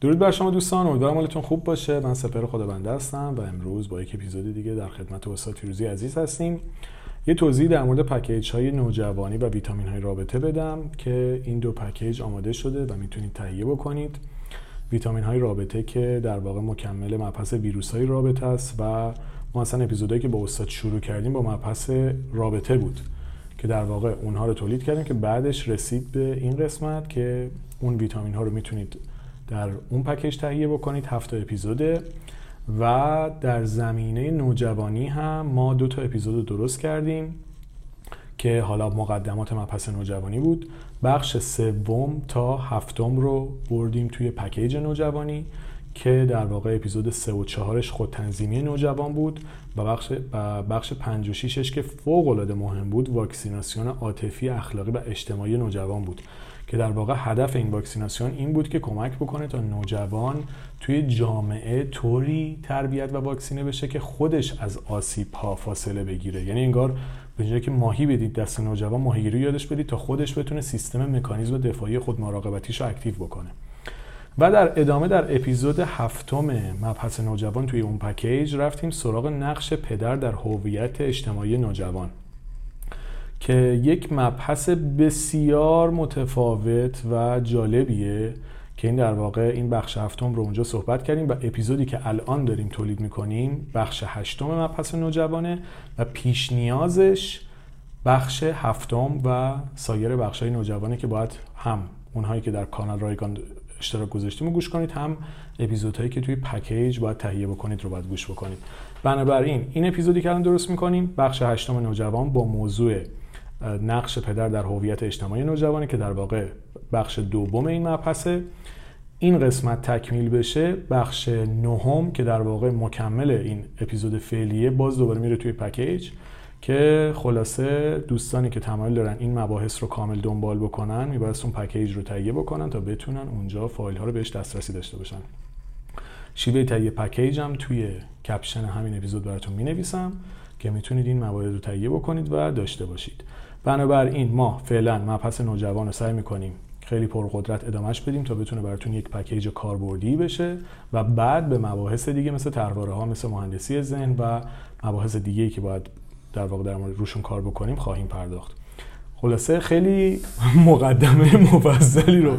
درود بر شما دوستان امیدوارم حالتون خوب باشه. من سپر خدا بنده هستم و امروز با یک اپیزود دیگه در خدمت استاد فیروزی عزیز هستیم. یه توضیح در مورد پکیج های نوجوانی و ویتامین های رابطه بدم که این دو پکیج آماده شده و می‌تونید تهیه بکنید. ویتامین های رابطه که در واقع مکمل مبحث ویروس های رابطه است و ما اصلا اپیزودهایی که با استاد شروع کردیم با مبحث رابطه بود که در واقع اونها رو تولید کردیم که بعدش رسید به این قسمت که اون ویتامین ها رو می‌تونید در اون پکیج تهیه بکنید هفت اپیزوده. و در زمینه نوجوانی هم ما دو تا اپیزود درست کردیم که حالا مقدمات مبحث نوجوانی بود. بخش سوم تا هفتم رو بردیم توی پکیج نوجوانی که در واقع اپیزود 3 و 4ش خود تنظیمی نوجوان بود و بخش بخش 5 و 6ش که فوق العاده مهم بود واکسیناسیون عاطفی اخلاقی و اجتماعی نوجوان بود. که در واقع هدف این واکسیناسیون این بود که کمک بکنه تا نوجوان توی جامعه طوری تربیت و واکسینه بشه که خودش از آسیب ها فاصله بگیره. یعنی انگار به جای که ماهی بدید دست نوجوان ماهیگیری یادش بدید تا خودش بتونه سیستم مکانیزم دفاعی خود مراقبتیش رو اکتیو بکنه. و در ادامه در اپیزود هفتم مبحث نوجوان توی اون پکیج رفتیم سراغ نقش پدر در هویت اجتماعی نوجوان. که یک مبحث بسیار متفاوت و جالبیه که این در واقع این بخش هفتم رو اونجا صحبت کردیم و اپیزودی که الان داریم تولید می‌کنیم بخش هشتم مبحث نوجوانه و پیش نیازش بخش هفتم و سایر بخش های نوجوانه که باید هم اونهایی که در کانال رایگان اشتراک گذاشتیم و گوش کنید هم اپیزودهایی که توی پکیج باید تهیه بکنید رو باید گوش بکنید. بنابراین این اپیزودی که الان درست می‌کنیم بخش هشتم نوجوان با موضوع نقش پدر در هویت اجتماعی نوجوانی که در واقع بخش دوم این مبحثه. این قسمت تکمیل بشه بخش نهم که در واقع مکمل این اپیزود فعلیه باز دوباره میره توی پکیج که خلاصه دوستانی که تمایل دارن این مباحث رو کامل دنبال بکنن میبایست اون پکیج رو تهیه بکنن تا بتونن اونجا فایل ها رو بهش دسترسی داشته باشن. شیوه تهیه پکیج هم توی کپشن همین اپیزود براتون می نویسم که می‌تونید این موارد رو تهیه بکنید و داشته باشید. بنابراین ما فعلا مبحث نوجوان رو سعی می‌کنیم خیلی پرقدرت ادامهش بدیم تا بتونه براتون یک پکیج کاربردی بشه و بعد به مباحث دیگه مثل طرحواره ها مثل مهندسی ذهن و مباحث دیگه که باید در واقع در مورد روشون کار بکنیم خواهیم پرداخت. خلاصه خیلی مقدمه مفصلی رو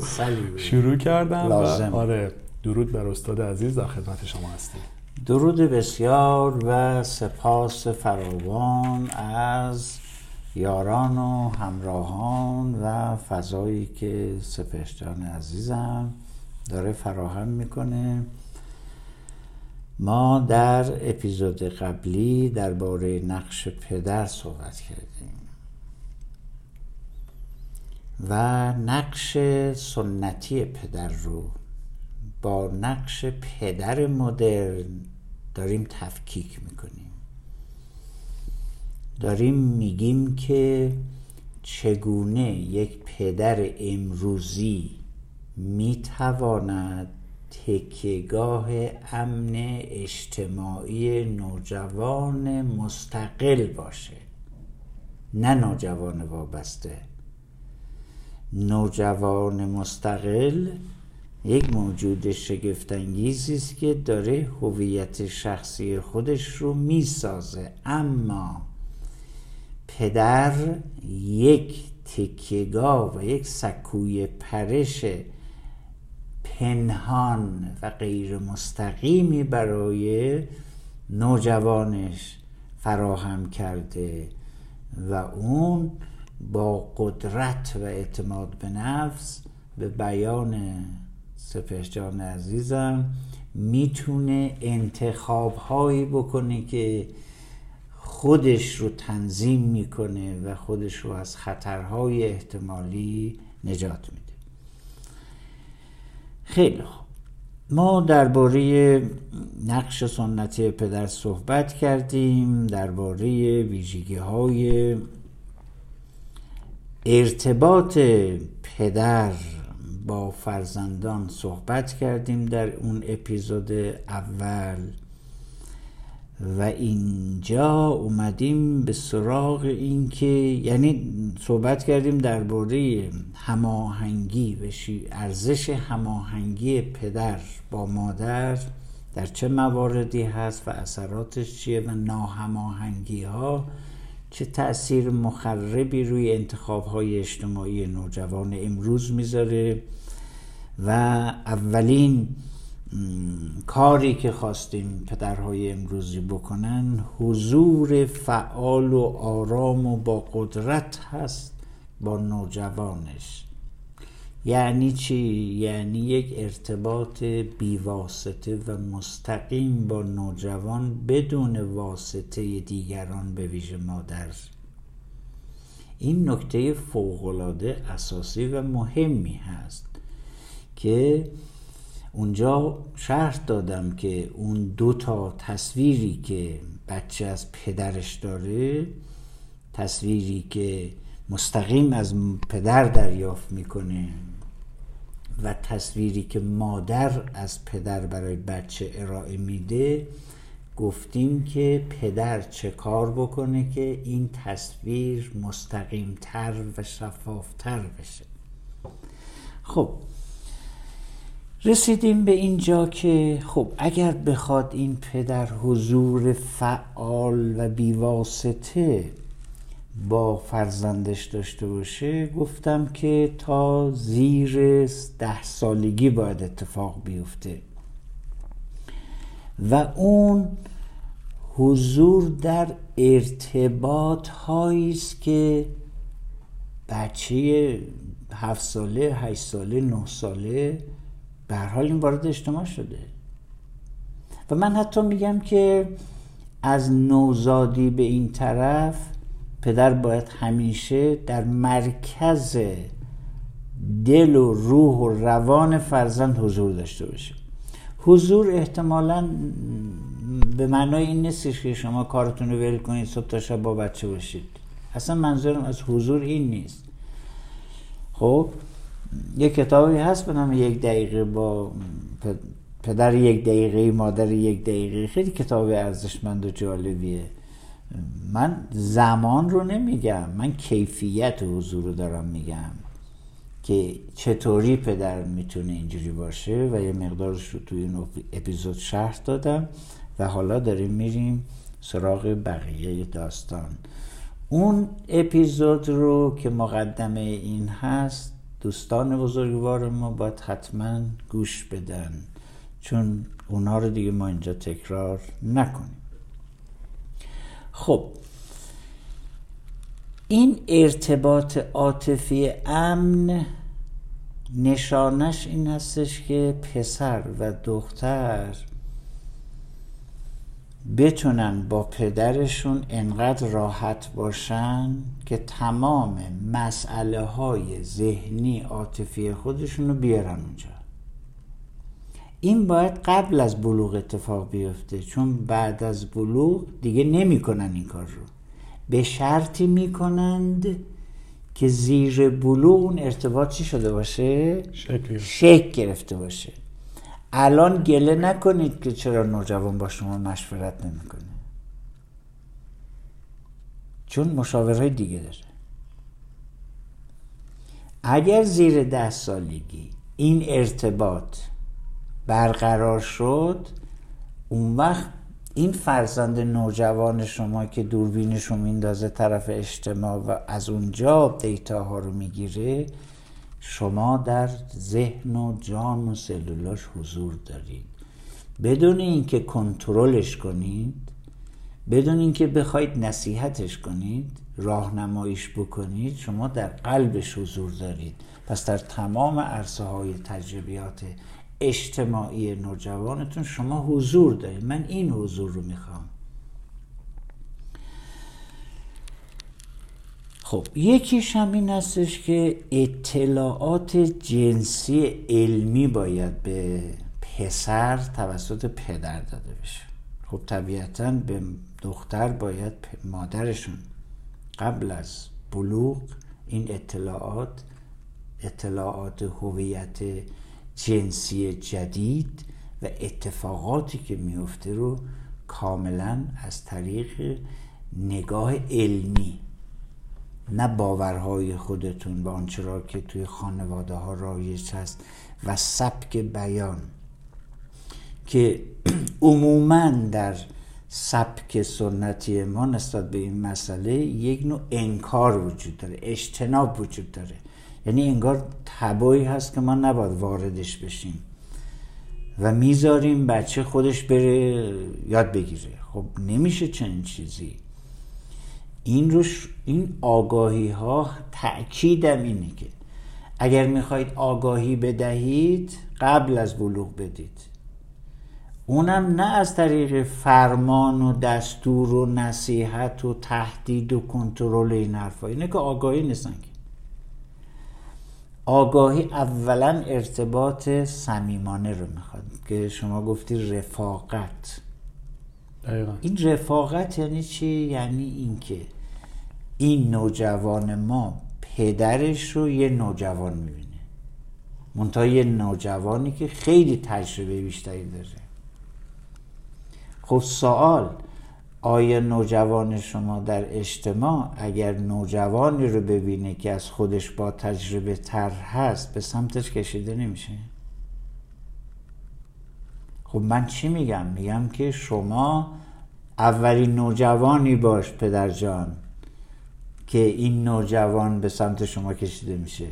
شروع کردم لازم. و آره درود بر استاد عزیز در خدمت شما هستیم. درود بسیار و سپاس فراوان از یاران و همراهان و فضایی که سپشجان عزیزم داره فراهم می‌کنه. ما در اپیزود قبلی درباره نقش پدر صحبت کردیم و نقش سنتی پدر رو با نقش پدر مدرن داریم تفکیک می‌کنیم. داریم میگیم که چگونه یک پدر امروزی می‌تواند تکیگاه امن اجتماعی نوجوان مستقل باشه؟ نه نوجوان وابسته. نوجوان مستقل یک موجود شگفتانگیزی است که داره هویت شخصی خودش رو می‌سازه اما پدر یک تکیگاه و یک سکوی پرش پنهان و غیر مستقیمی برای نوجوانش فراهم کرده و اون با قدرت و اعتماد به نفس به بیان سپهجان عزیزم می‌تونه انتخاب هایی بکنه که خودش رو تنظیم می‌کنه و خودش رو از خطرهای احتمالی نجات میده. خیلی خوب. ما درباره نقش سنتی پدر صحبت کردیم درباره ویژگی های ارتباط پدر با فرزندان صحبت کردیم در اون اپیزود اول. و اینجا اومدیم به سراغ این که یعنی صحبت کردیم درباره هماهنگی و ارزش هماهنگی پدر با مادر در چه مواردی هست و اثراتش چیه و ناهماهنگی ها چه تاثیر مخربی روی انتخاب های اجتماعی نوجوان امروز می‌ذاره و اولین کاری که خواستیم پدرهای امروزی بکنن حضور فعال و آرام و با قدرت هست با نوجوانش یعنی چی؟ یعنی یک ارتباط بیواسطه و مستقیم با نوجوان بدون واسطه دیگران به ویژه مادر این نکته فوقالعاده اساسی و مهمی هست که اونجا شرح دادم که اون دو تا تصویری که بچه از پدرش داره تصویری که مستقیم از پدر دریافت می‌کنه و تصویری که مادر از پدر برای بچه ارائه میده گفتیم که پدر چه کار بکنه که این تصویر مستقیمتر و شفافتر بشه. خب رسیدیم به اینجا که خب اگر بخواد این پدر حضور فعال و بیواسطه با فرزندش داشته باشه گفتم که تا زیر ده سالگی باید اتفاق بیفته. و اون حضور در ارتباط هایی است که بچه هفت ساله هشت ساله نه ساله به حال این وارد اجتماع شده. و من حتی میگم که از نوزادی به این طرف پدر باید همیشه در مرکز دل و روح و روان فرزند حضور داشته باشه. حضور احتمالا به معنای این نیستش که شما کارتون رو ول کنید صبح تا شب با بچه باشید. اصلا منظورم از حضور این نیست. خب؟ یک کتابی هست به نام یک دقیقه با پدر یک دقیقه مادر یک دقیقه خیلی کتاب ارزشمند و جالبیه. من زمان رو نمیگم من کیفیت حضور رو دارم میگم که چطوری پدر می‌تونه اینجوری باشه و یه مقدارش رو توی این اپیزود شرح دادم و حالا داریم میریم سراغ بقیه داستان. اون اپیزود رو که مقدمه این هست دوستان بزرگوار ما باید حتما گوش بدن چون اونا رو دیگه ما اینجا تکرار نکنیم. خب این ارتباط عاطفی امن نشانش این هستش که پسر و دختر بتونن با پدرشون انقدر راحت باشن که تمام مسئله های ذهنی عاطفی خودشون رو بیارن اونجا. این باید قبل از بلوغ اتفاق بیفته چون بعد از بلوغ دیگه نمی‌کنن این کار رو. به شرطی می‌کنند که زیر بلوغ اون ارتباط چی شده باشه؟ شکل گرفته باشه. الان گله نکنید که چرا نوجوان با شما مشورت نمی‌کنه. چون مشاورهای دیگه داره. اگر زیر ده سالگی این ارتباط برقرار شد اون وقت این فرزند نوجوان شما که دوربینش رو میندازه طرف اجتماع و از اونجا دیتا رو می‌گیره شما در ذهن و جان و سلولاش حضور دارید. بدون اینکه کنترلش کنید بدون اینکه بخواید نصیحتش کنید راهنماییش بکنید شما در قلبش حضور دارید. پس در تمام عرصه های تجربیات اجتماعی نوجوانتون شما حضور دارید. من این حضور رو می‌خوام. خب یکیش هم این هستش که اطلاعات جنسی علمی باید به پسر توسط پدر داده بشه. خب طبیعتا به دختر باید مادرشون قبل از بلوغ این اطلاعات اطلاعات هویت جنسی جدید و اتفاقاتی که میفته رو کاملا از طریق نگاه علمی نه باورهای خودتون و آنچه را که توی خانواده ها رایج هست و سبک بیان که عموما در سبک سنتی ما نسبت به این مسئله یک نوع انکار وجود داره اجتناب وجود داره. یعنی انگار تبایی هست که ما نباید واردش بشیم و می‌ذاریم بچه خودش بره یاد بگیره. خب نمیشه چنین چیزی. این روش این آگاهی ها تأکیدم اینه که اگر می‌خواید آگاهی بدهید قبل از بلوغ بدید. اونم نه از طریق فرمان و دستور و نصیحت و تهدید و کنترل این حرفا. اینه که آگاهی نیستن که. آگاهی اولا ارتباط صمیمانه رو می‌خواد. که شما گفتی رفاقت. دقیقا. این رفاقت یعنی چی؟ یعنی اینکه این نوجوان ما پدرش رو یه نوجوان می‌بینه منتها یه نوجوانی که خیلی تجربه بیشتری داره خب سوال آیا نوجوان شما در اجتماع اگر نوجوانی رو ببینه که از خودش با تجربه تر هست به سمتش کشیده نمیشه خب من چی میگم؟ میگم که شما اولین نوجوانی باش پدر جان که این نوجوان به سمت شما کشیده میشه.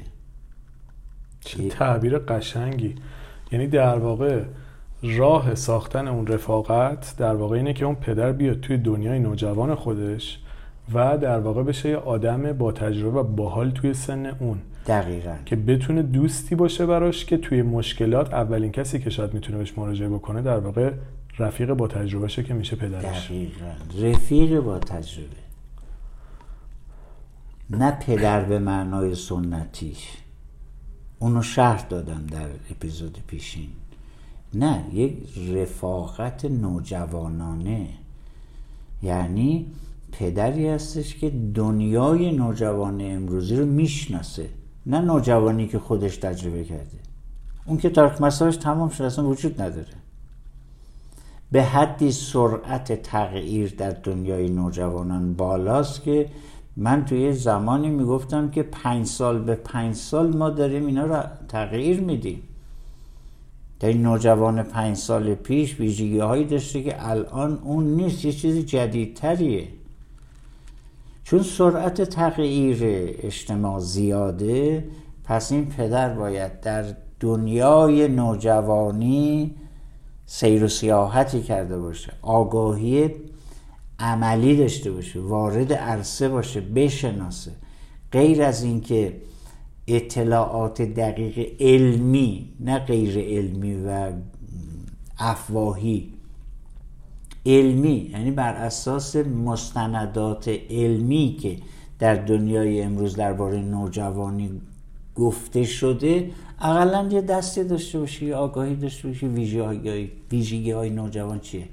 چه تعبیر قشنگی. یعنی در واقع راه ساختن اون رفاقت در واقع اینه که اون پدر بیاد توی دنیای نوجوان خودش و در واقع بشه یه آدم با تجربه و باحال توی سن اون. دقیقا. که بتونه دوستی باشه براش که توی مشکلات اولین کسی که شاید می‌تونه بهش مراجعه بکنه در واقع رفیق با تجربه شه که میشه پدرش. دقیقا. رفیق با تجربه. نه پدر به معنای سنتیش. اونو شرح دادم در اپیزود پیشین. نه یک رفاقت نوجوانانه. یعنی پدری هستش که دنیای نوجوان امروزی رو می‌شناسه. نه نوجوانی که خودش تجربه کرده. اون که تارک مساج تمام شده اصلا وجود نداره. به حدی سرعت تغییر در دنیای نوجوانان بالاست که من توی زمانی می‌گفتم که پنج سال به پنج سال ما داریم اینا رو تغییر میدیم. در این نوجوان پنج سال پیش ویژگی هایی داشته که الان اون نیست یه چیز جدیدتریه. چون سرعت تغییر اجتماع زیاده پس این پدر باید در دنیای نوجوانی سیر و سیاحتی کرده باشه آگاهی عملی داشته باشه وارد عرصه باشه بشناسه. غیر از اینکه اطلاعات دقیق علمی نه غیر علمی و افواهی. علمی یعنی بر اساس مستندات علمی که در دنیای امروز درباره نوجوانی گفته شده اقلا یه دستی داشته باشی آگاهی داشته باشی ویژگی های نوجوان چیه؟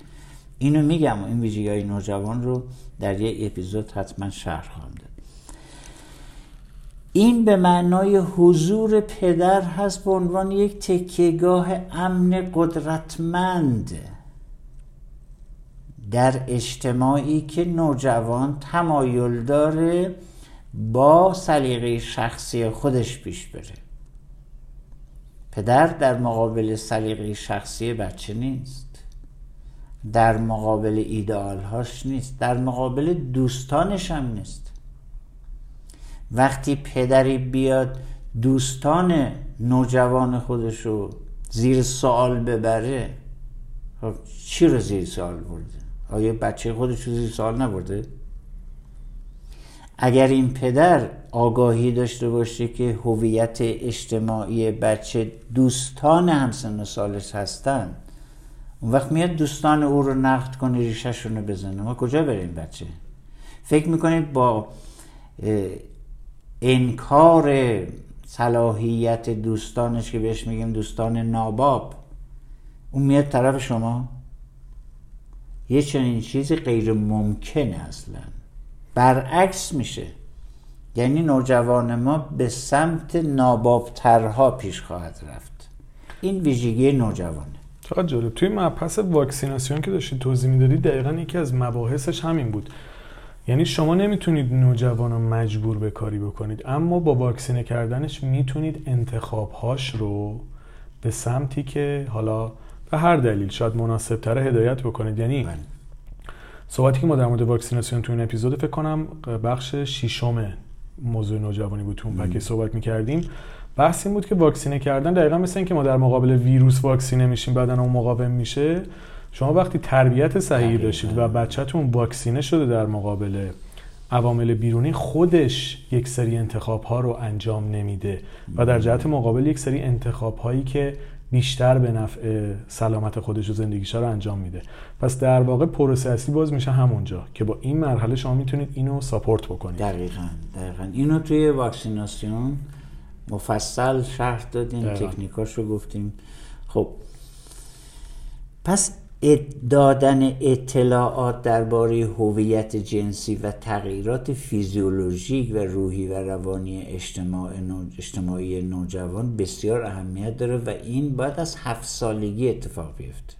اینو میگم این ویژگی های نوجوان رو در یه اپیزود حتما شرح خواهم داد. این به معنای حضور پدر هست به عنوان یک تکیهگاه امن قدرتمند. در اجتماعی که نوجوان تمایل داره با سلیقه شخصی خودش پیش بره. پدر در مقابل سلیقه شخصی بچه نیست. در مقابل ایدئالهاش نیست. در مقابل دوستانش هم نیست. وقتی پدری بیاد دوستان نوجوان خودش رو زیر سوال ببره خب چی رو زیر سوال برده؟ آیا بچه خودش رو زیر سوال نبرده؟ اگر این پدر آگاهی داشته باشه که هویت اجتماعی بچه دوستان همسن و سالش هستن اون وقت میاد دوستان او رو نقد کنه ریشهشون رو بزنه. ما کجا بریم بچه؟ فکر می‌کنید با انکار صلاحیت دوستانش که بهش میگیم دوستان ناباب اون میاد طرف شما؟ یه چنین چیزی غیر ممکنه اصلا. برعکس میشه. یعنی نوجوان ما به سمت نابابترها پیش خواهد رفت. این ویژگی نوجوانه. چقدر جالب. توی مبحث واکسیناسیون که داشتید توضیح می‌دادید دقیقا یکی از مباحثش همین بود. یعنی شما نمی‌تونید نوجوان رو مجبور به کاری بکنید اما با واکسینه کردنش می‌تونید انتخابهاش رو به سمتی که حالا به هر دلیل شاید مناسب تره هدایت بکنید. یعنی بله. صحبتی که ما در مورد واکسیناسیون تو این اپیزود فکر کنم بخش ششم موضوع نوجوانی بود تو اون صحبت می‌کردیم. بحث این بود که واکسینه کردن دقیقا مثل این که ما در مقابل ویروس واکسینه میشیم بدن اون مقاوم میشه. شما وقتی تربیت صحیحی داشتید و بچهتون واکسینه شده در مقابل عوامل بیرونی خودش یک سری انتخاب ها رو انجام نمیده و در جهت مقابل یک سری انتخاب هایی که بیشتر به نفع سلامت خودش و زندگیش رو انجام میده. پس در واقع پروسه اصلی باز میشه همونجا که با این مرحله شما می‌تونید اینو ساپورت بکنید. دقیقا دقیقا. اینو توی واکسیناسیون مفصل شرح دادیم تکنیکاش رو گفتیم. خب پس دادن اطلاعات درباره هویت جنسی و تغییرات فیزیولوژیک و روحی و روانی اجتماع اجتماعی نوجوان بسیار اهمیت داره و این باید از هفت سالگی اتفاق بیفته.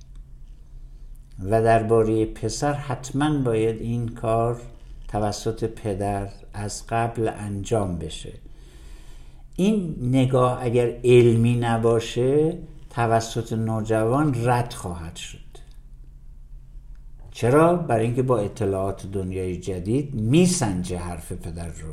و درباره پسر حتما باید این کار توسط پدر از قبل انجام بشه. این نگاه اگر علمی نباشه توسط نوجوان رد خواهد شد. چرا؟ برای اینکه با اطلاعات دنیای جدید میسنجه حرف پدر رو.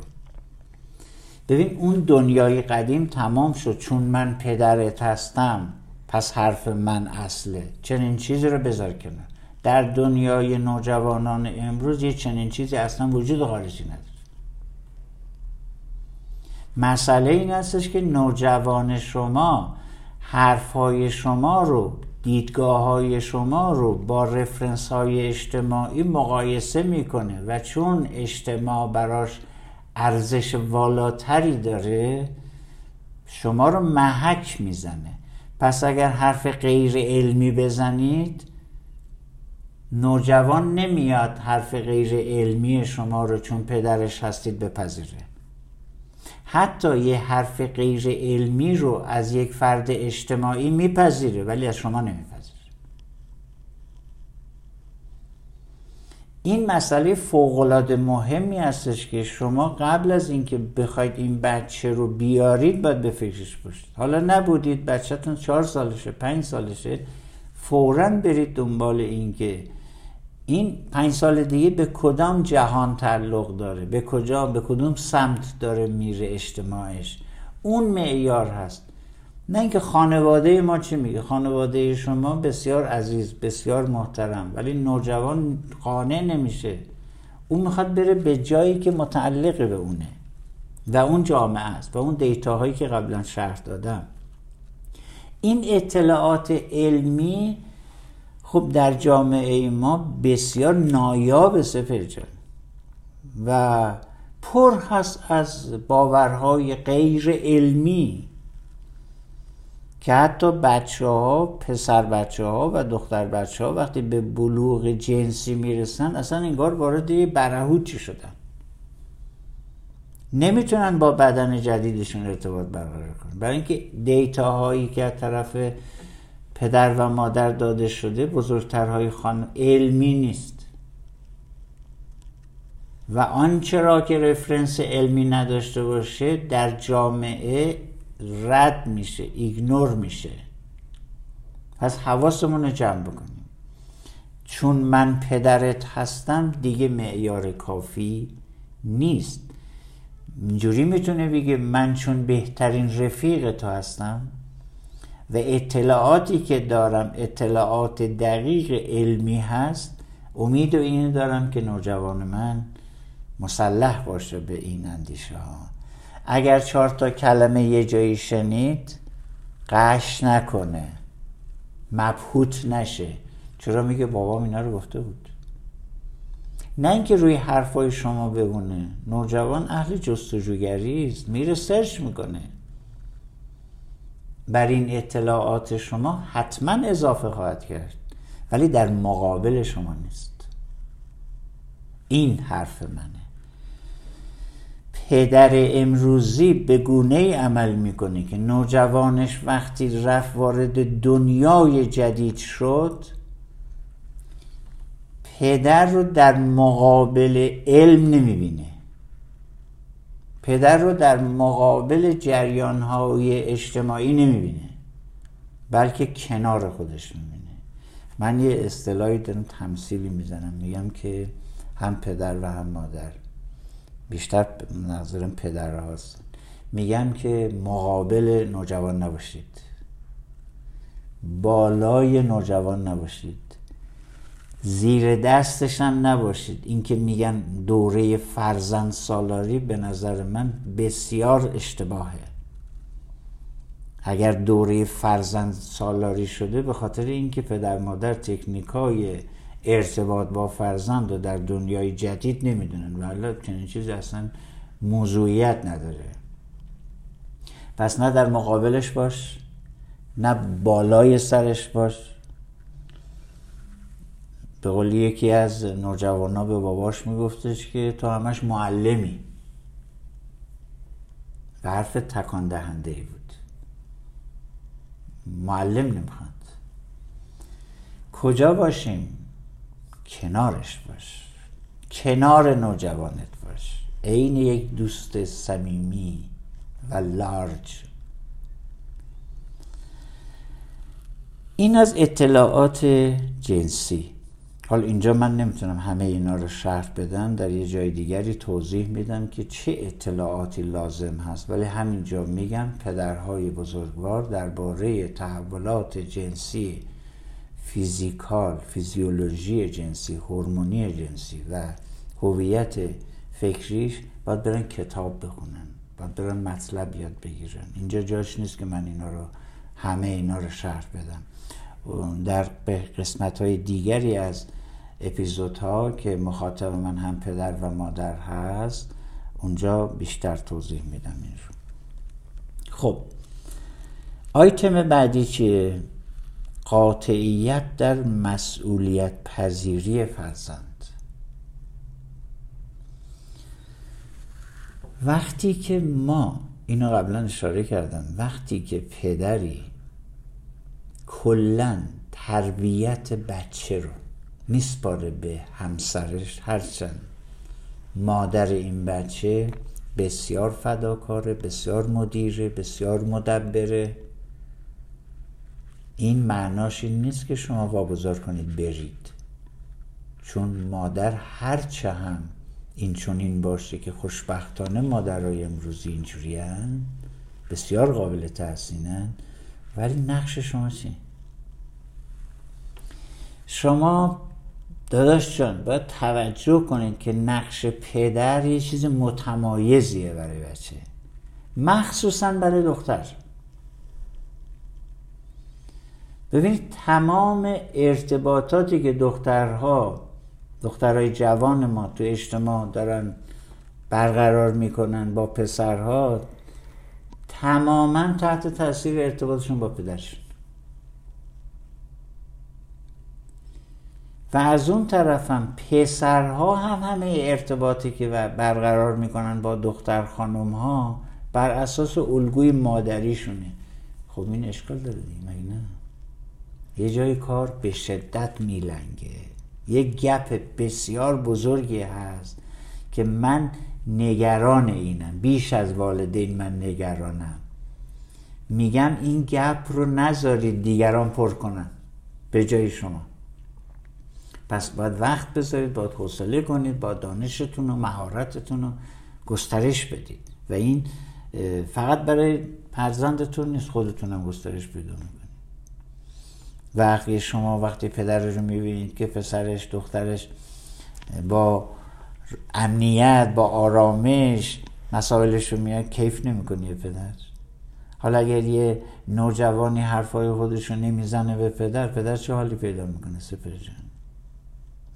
ببین اون دنیای قدیم تمام شد. چون من پدرت هستم پس حرف من اصله. چنین چیزی رو بذار کنار. در دنیای نوجوانان امروز یه چنین چیزی اصلا وجود خارجی نداره. مسئله این هستش که نوجوان شما حرفهای شما رو دیدگاه های شما رو با رفرنس های اجتماعی مقایسه می‌کنه و چون اجتماع براش ارزش والاتری داره شما رو محک می‌زنه. پس اگر حرف غیر علمی بزنید نوجوان نمیاد حرف غیر علمی شما رو چون پدرش هستید بپذیره. حتی یه حرف غیر علمی رو از یک فرد اجتماعی میپذیره ولی از شما نمیپذیره. این مسئله فوقالعاده مهمی هستش که شما قبل از اینکه بخواید این بچه رو بیارید باید به فکرش باشید. حالا نبودید بچهتون چهار سالشه پنج سالشه فورا برید دنبال این که این پنج سال دیگه به کدام جهان تعلق داره؟ به کجا به کدوم سمت داره میره اجتماعش؟ اون معیار هست. نه اینکه خانواده ما چی میگه؟ خانواده شما بسیار عزیز بسیار محترم ولی نوجوان قانع نمیشه. اون می‌خواد بره به جایی که متعلق به اونه. و اون جامعه است و اون دیتاهایی که قبلا شرح دادم. این اطلاعات علمی خب در جامعه ما بسیار نایاب سفر جان و پر هست از باورهای غیر علمی که حتی بچه ها پسر بچه ها و دختر بچه ها وقتی به بلوغ جنسی می‌رسن اصلا انگار وارد برهوتی شدن. نمی‌تونن با بدن جدیدشون ارتباط برقرار کنن. برای اینکه دیتا هایی که از طرف پدر و مادر داده شده بزرگترهای خانم علمی نیست. و آنچه را که رفرنس علمی نداشته باشه در جامعه رد میشه ایگنور میشه. پس حواسمون رو جمع بکنیم. چون من پدرت هستم دیگه معیار کافی نیست. اینجوری می‌تونه بگه من چون بهترین رفیق تو هستم؟ و اطلاعاتی که دارم اطلاعات دقیق علمی هست. امید و اینو دارم که نوجوان من مسلح باشه به این اندیشه ها. اگر چهار تا کلمه یه جایی شنید قش نکنه. مبهوت نشه. چرا میگه بابام اینا رو گفته بود؟ نه اینکه روی حرفای شما بمونه. نوجوان اهل جستجوگری است. میره سرچ می‌کنه. بر این اطلاعات شما حتما اضافه خواهد کرد. ولی در مقابل شما نیست. این حرف منه. پدر امروزی به گونه ای عمل می‌کنه که نوجوانش وقتی رفت وارد دنیای جدید شد پدر رو در مقابل علم نمی‌بینه. پدر رو در مقابل جریانهای اجتماعی نمی‌بینه بلکه کنار خودش می‌بینه. من یه اصطلاحی دارم تمثیلی می‌زنم. میگم که هم پدر و هم مادر. بیشتر نظرم پدر هاست. میگم که مقابل نوجوان نباشید. بالای نوجوان نباشید. زیر دستش هم نباشید. اینکه میگن دوره فرزند سالاری به نظر من بسیار اشتباهه. اگر دوره فرزند سالاری شده به خاطر اینکه پدر مادر تکنیکای ارتباط با فرزند رو در دنیای جدید نمی‌دونن ولی چنین چیزی اصلا موضوعیت نداره. پس نه در مقابلش باش نه بالای سرش باش. به قول یکی از نوجوانا به باباش میگفتش که تو همش معلمی. و حرف تکان دهنده ای بود. معلم نمی‌خواد. کجا باشیم؟ کنارش باش. کنار نوجوانت باش. عین یک دوست صمیمی و لارج. این از اطلاعات جنسی. حال اینجا من نمی‌تونم همه اینا رو شرح بدم در یه جای دیگری توضیح میدم که چه اطلاعاتی لازم هست. ولی همینجا میگم پدرهای بزرگوار درباره تحولات جنسی فیزیکال فیزیولوژی جنسی هورمونی جنسی و هویت فکریش باید برن کتاب بخونن باید برن مطلب یاد بگیرن. اینجا جاش نیست که من اینا رو همه اینا رو شرح بدم. در قسمت های دیگری از اپیزودها که مخاطب من هم پدر و مادر هست اونجا بیشتر توضیح میدم این رو. خب آیتم بعدی چیه؟ قاطعیت در مسئولیت پذیری فرزند. وقتی که ما اینو قبلا اشاره کردم وقتی که پدری کلا تربیت بچه رو میسپاره به همسرش. هرچند مادر این بچه بسیار فداکاره بسیار مدیره بسیار مدبره. این معناش این نیست که شما واگذار کنید برید. چون مادر هرچه هم این چون این باشه که خوشبختانه مادرای امروزی اینجوری بسیار قابل تحسینن. ولی نقش شما چی؟ شما داداش جان باید توجه کنید که نقش پدر یه چیز متمایزیه برای بچه. مخصوصا برای دختر. ببینید تمام ارتباطاتی که دخترها دخترهای جوان ما تو اجتماع دارن برقرار می‌کنن با پسرها تماما تحت تاثیر ارتباطشون با پدرشون. و از اون طرفم پسرها هم همه ارتباطی که برقرار می‌کنن با دختر خانم ها بر اساس الگوی مادریشونه. خب این اشکال داره دیگه نه؟ یه جای کار به شدت میلنگه. یه گپ بسیار بزرگی هست که من نگران اینم. بیش از والدین من نگرانم. میگم این گپ رو نذارید دیگران پر کنن. به جای شما. پس باید وقت بذارید باید حوصله کنید با دانشتون و مهارتتون رو گسترش بدید. و این فقط برای فرزندتون نیست خودتونم گسترش پیدا وقتی شما وقتی پدر رو می‌بینید که پسرش دخترش با امنیت با آرامش مسائلش رو میاد کیف نمی‌کنه پدر. حالا اگر یه نوجوانی حرفای خودش رو نمی‌زنه به پدر پدر چه حالی پیدا می‌کنه؟ سپر جان.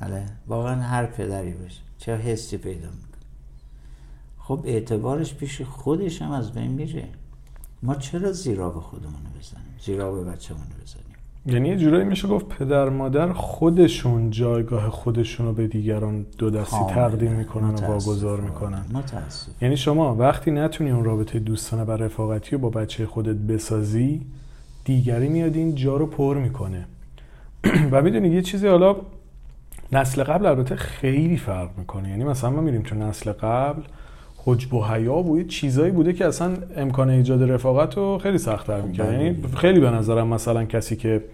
بله. واقعا هر پدری باشه. چه حسی پیدا می‌کنه. خب اعتبارش پیش خودش هم از بین میره. ما چرا زیرا به خودمون بزنیم؟ زیرا به بچه‌مون بزنیم؟ یعنی یه جورایی میشه گفت پدر مادر خودشون جایگاه خودشون رو به دیگران دو دستی. تقدیم می‌کنن و. واگذار می‌کنن. متاسف یعنی شما وقتی نتونی اون رابطه دوستانه و رفاقتی رو با بچه خودت بسازی دیگری میاد این جا رو پر می‌کنه. و می‌دونی یه چیزی حالا نسل قبل البته خیلی فرق می‌کنه یعنی مثلا ما میریم تو نسل قبل حجب و حیا و یه چیزایی بوده که اصلا امکان ایجاد رفاقت رو خیلی سختتر می‌کرد بله. یعنی خیلی به نظرم مثلا کسی که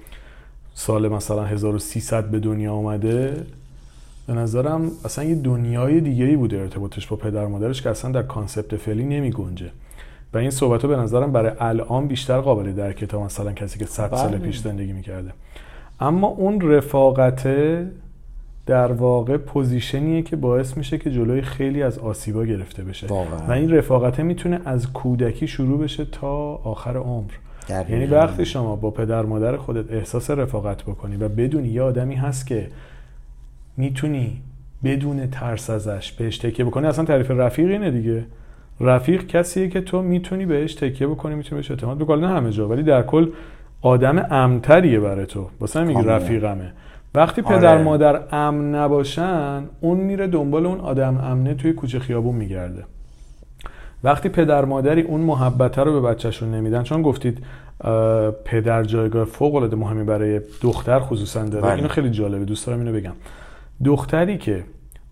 سال مثلا 1300 به دنیا اومده به نظرم اصلا یه دنیای دیگه ای بوده ارتباطش با پدر مادرش که اصلا در کانسپت فعلی نمی گنجه و این صحبت به نظرم برای الان بیشتر قابل درکه تا مثلا کسی که 100 سال بله. پیش زندگی می‌کرده اما اون رفاقته در واقع پوزیشنیه که باعث میشه که جلوی خیلی از آسیبا گرفته بشه واقعا. و این رفاقته می‌تونه از کودکی شروع بشه تا آخر عمر. یعنی وقتی شما با پدر مادر خودت احساس رفاقت بکنی و بدونی یه آدمی هست که می‌تونی بدون ترس ازش بهش تکیه بکنی اصلا تعریف رفیق اینه دیگه رفیق کسیه که تو می‌تونی بهش تکیه بکنی می‌تونی بهش اعتماد بکنی نه همه جا ولی در کل آدم امتریه برای تو واسه میگی. رفیقمه وقتی آره. پدر مادر امن نباشن اون میره دنبال اون آدم امنه توی کوچه خیابون میگرده وقتی پدر مادری اون محبته رو به بچهشون نمیدن چون گفتید پدر جایگاه فوق العاده مهمی برای دختر خصوصا داره بله. اینو خیلی جالبه دوست دارم اینو بگم دختری که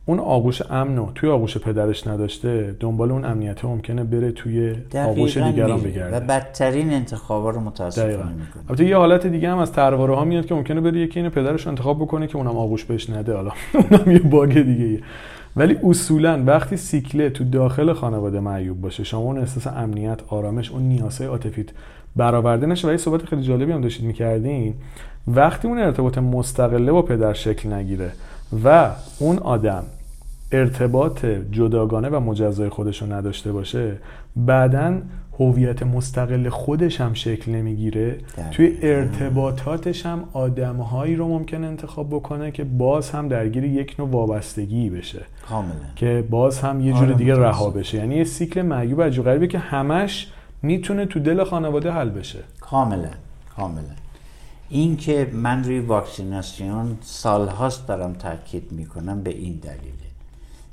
اون آغوش امن رو توی آغوش پدرش نداشته دنبال اون امنیت ممکنه بره توی آغوش دیگران بگرده. و بدترین انتخابا رو متاسفانه می‌کنه. البته یه حالت دیگه هم از ترواره ها میاد که ممکنه بره یکی اینو پدرش انتخاب بکنه که اونم آغوش بهش نده. حالا اونم یه باگ دیگه ایه. ولی اصولا وقتی سیکله تو داخل خانواده معیوب باشه شما اون احساس امنیت آرامش اون نیازهای عاطفیت برآورده نشه. و یه صحبت خیلی جالبی هم داشتید می‌کردین. وقتی اون ارتباط مستقله با پدر شکل نگیره و اون آدم ارتباط جداگانه و مجزای خودش رو نداشته باشه بعدا هویت مستقل خودش هم شکل نمی‌گیره. توی ارتباطاتش هم آدمهایی رو ممکن انتخاب بکنه که باز هم درگیر یک نوع وابستگی بشه. کاملا که باز هم یه جور آره، دیگه. رها بشه. یعنی یه سیکل معیوب عجیب غریبه که همش می‌تونه تو دل خانواده حل بشه. کاملا کاملا این که من روی واکسیناسیون سالهاست دارم تاکید می‌کنم به این دلیله.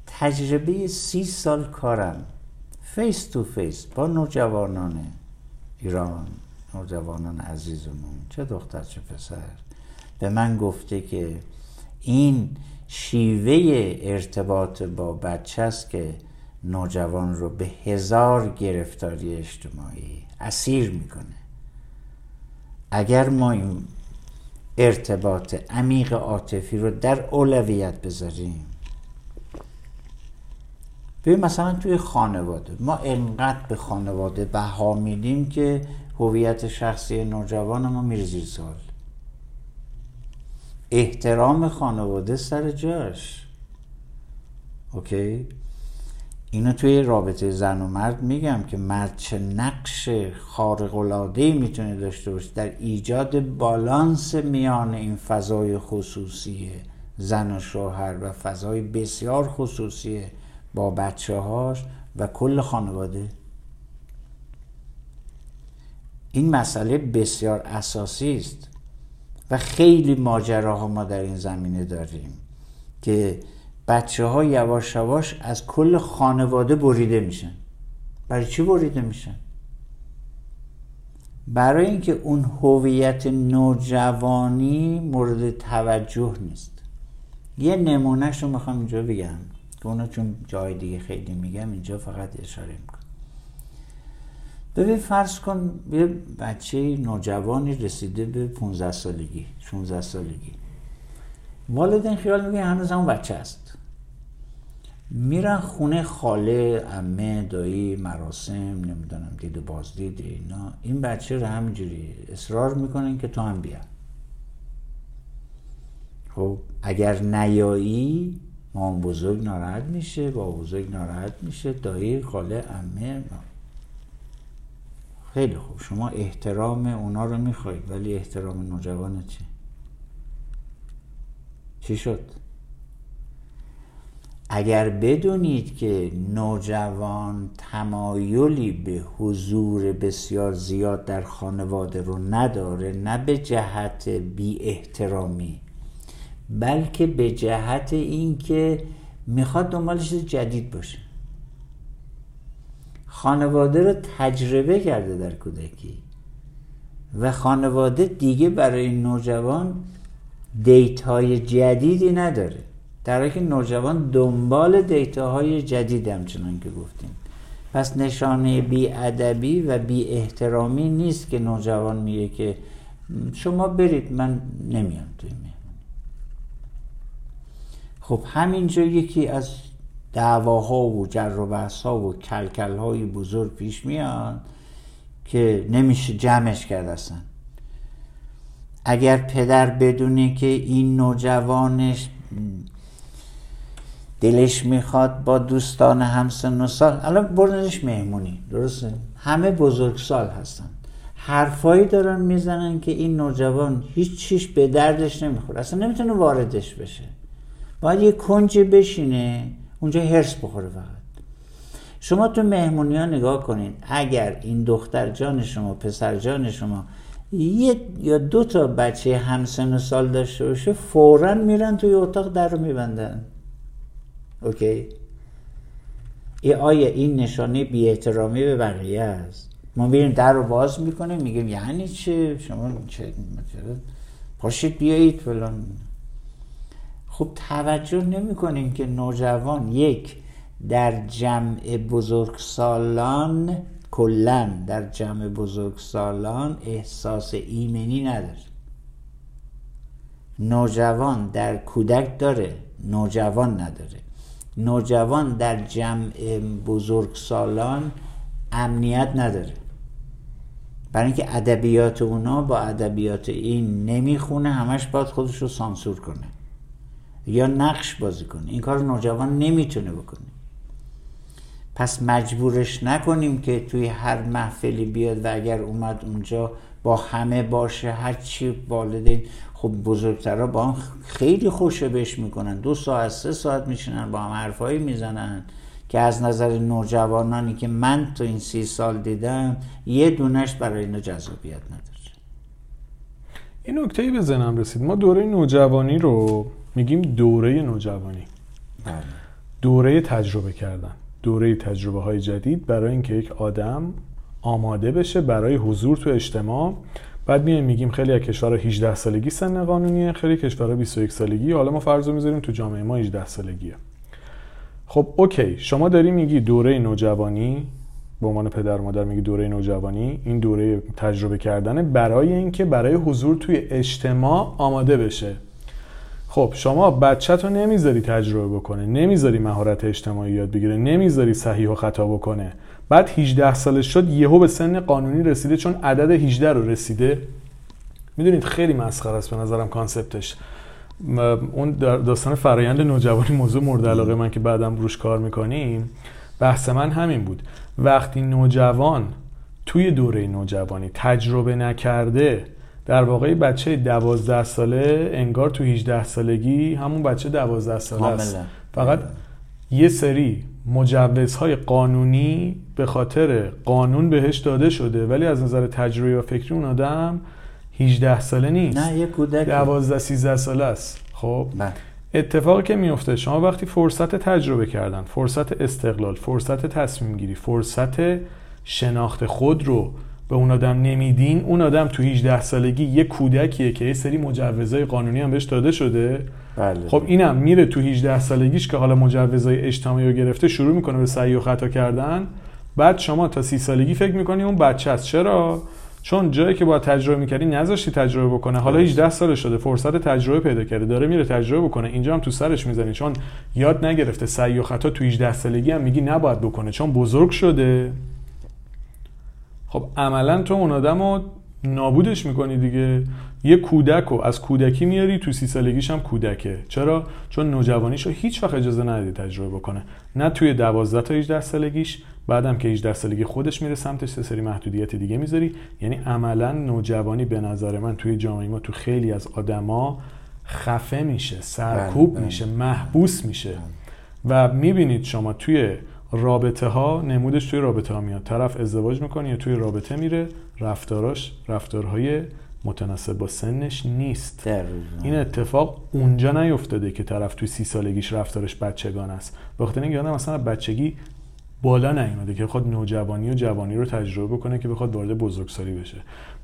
تجربه سی سال کارم face to face با نوجوانان ایران نوجوانان عزیزمون چه دختر چه پسر به من گفته که این شیوه ارتباط با بچه است که نوجوان رو به هزار گرفتاری اجتماعی اسیر می‌کنه. اگر ما این ارتباط عمیق عاطفی رو در اولویت بذاریم ببین مثلا توی خانواده ما انقدر به خانواده بها میدیم که هویت شخصی نوجوان ما میره زیر سوال. احترام خانواده سر جاش. اوکی؟ اینو توی رابطه زن و مرد میگم که مرد چه نقش خارق‌العاده‌ای می‌تونه داشته باشه. در ایجاد بالانس میان این فضای خصوصی زن و شوهر و فضای بسیار خصوصی با بچه هاش و کل خانواده. این مسئله بسیار اساسی است و خیلی ماجراها ما در این زمینه داریم که بچه ها یواش یواش از کل خانواده بریده میشن. برای چی بریده میشن؟ برای اینکه اون هویت نوجوانی مورد توجه نیست. یه نمونهش رو می‌خوام اینجا بگم که اونو چون جای دیگه خیلی میگم اینجا فقط اشاره می‌کنم. ببین فرض کن یه بچه نوجوانی رسیده به 15 سالگی 16 سالگی. والدین خیال میگه هنوز همون بچه است. میرن خونه خاله عمه دایی مراسم نمی‌دونم دید و بازدید اینا این بچه رو همینجوری اصرار می‌کنن که تو هم بیا خب اگر نیایی مام بزرگ ناراحت میشه با بزرگ ناراحت میشه دایی خاله عمه خیلی خوب شما احترام اونا رو می‌خواید ولی احترام نوجوان چی؟ چی شد؟ اگر بدونید که نوجوان تمایلی به حضور بسیار زیاد در خانواده رو نداره نه به جهت بی احترامی بلکه به جهت اینکه می‌خواد دنبال چیز جدید باشه. خانواده رو تجربه کرده در کودکی و خانواده دیگه برای نوجوان data ی جدیدی نداره. در حالی که نوجوان دنبال data های جدید همچنان که گفتیم. پس نشانه بی ادبی و بی احترامی نیست که نوجوان میگه که شما برید من نمیام توی مهمونی خب همینجا یکی از دعواها و جر و بحثا و کلکل های بزرگ پیش میاد که نمیشه جمعش کرد اصلا. اگر پدر بدونه که این نوجوانش دلش می‌خواد با دوستان همسن و سال. الان بردنش مهمونی درسته؟ همه بزرگسال هستن. حرفایی دارن می‌زنن که این نوجوان هیچ چیش به دردش نمی‌خوره. اصلا نمی‌تونه واردش بشه. باید یه کنجی بشینه اونجا هرس بخوره فقط. شما تو مهمونی ها نگاه کنید اگر این دختر جان شما پسر جان شما یه یا دو تا بچه همسن و سال داشته باشه فورا میرن توی اتاق در رو میبندن. اوکی؟ ای آیا این نشانه بی احترامی به بقیه است. ما میریم در رو باز می‌کنیم میگیم یعنی چه شما چه پاشید بیایید فلان. خب توجه نمی کنیم که نوجوان یک در جمع بزرگسالان کلا در جمع بزرگسالان احساس ایمنی نداره. نوجوان در کودک داره نوجوان نداره. نوجوان در جمع بزرگسالان امنیت نداره. برای اینکه ادبیات اونا با ادبیات این نمی‌خونه همش باید خودش رو سانسور کنه. یا نقش بازی کنه. این کار نوجوان نمی‌تونه بکنه. پس مجبورش نکنیم که توی هر محفلی بیاد و اگر اومد اونجا با همه باشه هر چی والدین خب بزرگترها با هم خیلی خوشه بهش می‌کنن. دو ساعت سه ساعت میشینن با هم حرفایی می‌زنن که از نظر نوجوانانی که من تو این سی سال دیدم یه دونش برای اینا جذابیت نداره. این نکته به ذهنم رسید. ما دوره نوجوانی رو میگیم دوره نوجوانی. بله. دوره تجربه کردن. دوره تجربه های جدید برای اینکه یک آدم آماده بشه برای حضور تو اجتماع بعد میایم میگیم خیلی از کشورها 18 سالگی سن قانونیه خیلی کشورها 21 سالگی. حالا ما فرض می‌ذاریم تو جامعه ما 18 سالگیه. خب اوکی. شما داری میگی دوره نوجوانی به عنوان پدر مادر میگی دوره نوجوانی این دوره تجربه کردنه برای اینکه برای حضور توی اجتماع آماده بشه. خب شما بچه رو نمی‌ذاری تجربه بکنه نمی‌ذاری مهارت اجتماعی یاد بگیره نمی‌ذاری صحیح و خطا بکنه. بعد 18 سالش شد یهو به سن قانونی رسیده چون عدد 18 رو رسیده. می‌دونید خیلی مسخره است به نظرم کانسپتش. اون داستان فرایند نوجوانی موضوع مورد علاقه من که بعدم روش کار می‌کنیم بحث من همین بود. وقتی نوجوان توی دوره نوجوانی تجربه نکرده در واقع بچه دوازده ساله انگار تو 18 سالگی همون بچه دوازده ساله است. فقط یه سری مجوزهای قانونی به خاطر قانون بهش داده شده ولی از نظر تجربه و فکری اون آدم 18 ساله نیست. نه یه کودک 12 13 ساله است. خب؟ بله. اتفاقی که میفته شما وقتی فرصت تجربه کردن فرصت استقلال فرصت تصمیم گیری فرصت شناخت خود رو به اون آدم نمیدین اون آدم تو 18 سالگی یه کودکیه که یه سری مجوزهای قانونی هم بهش داده شده. بله. خب اینم میره تو 18 سالگیش که حالا مجوزهای اجتماعی رو گرفته شروع می‌کنه به سعی و خطا کردن. بعد شما تا سی سالگی فکر می‌کنی اون بچه است. چرا؟ چون جایی که باید تجربه می‌کردی نذاشتی تجربه بکنه. حالا 18 سال شده فرصت تجربه پیدا کرده داره میره تجربه بکنه. اینجا هم تو سرش می‌زنی. چون یاد نگرفته سعی و خطا تو 18 سالگی هم میگی نباید بکنه چون بزرگ شده. خب عملا تو اون آدم رو نابودش می‌کنی دیگه. یه کودک رو از کودکی میاری تو سی سالگیش هم کودکه. چرا؟ چون نوجوانیش رو هیچ وقت اجازه ندادی تجربه بکنه. نه توی 12 تا 18 سالگیش بعدم که 18 سالگی خودش میره سمتش سه سری محدودیت دیگه می‌ذاری. یعنی عملا نوجوانی به نظر من توی جامعه ما تو خیلی از آدما خفه میشه سرکوب بله، بله. میشه محبوس میشه. و می‌بینید شما توی رابطه ها نمودش توی رابطه ها میاد. طرف ازدواج می‌کنه یا توی رابطه میره. رفتاراش رفتارهای متناسب با سنش نیست. این اتفاق اونجا نیفتاده که طرف توی سی سالگیش رفتارش بچگان است. بخاطر اینکه آدم مثلا بچگی بالا نیومده که بخواد نوجوانی و جوانی رو تجربه بکنه که بخواد وارد بزرگسالی بشه.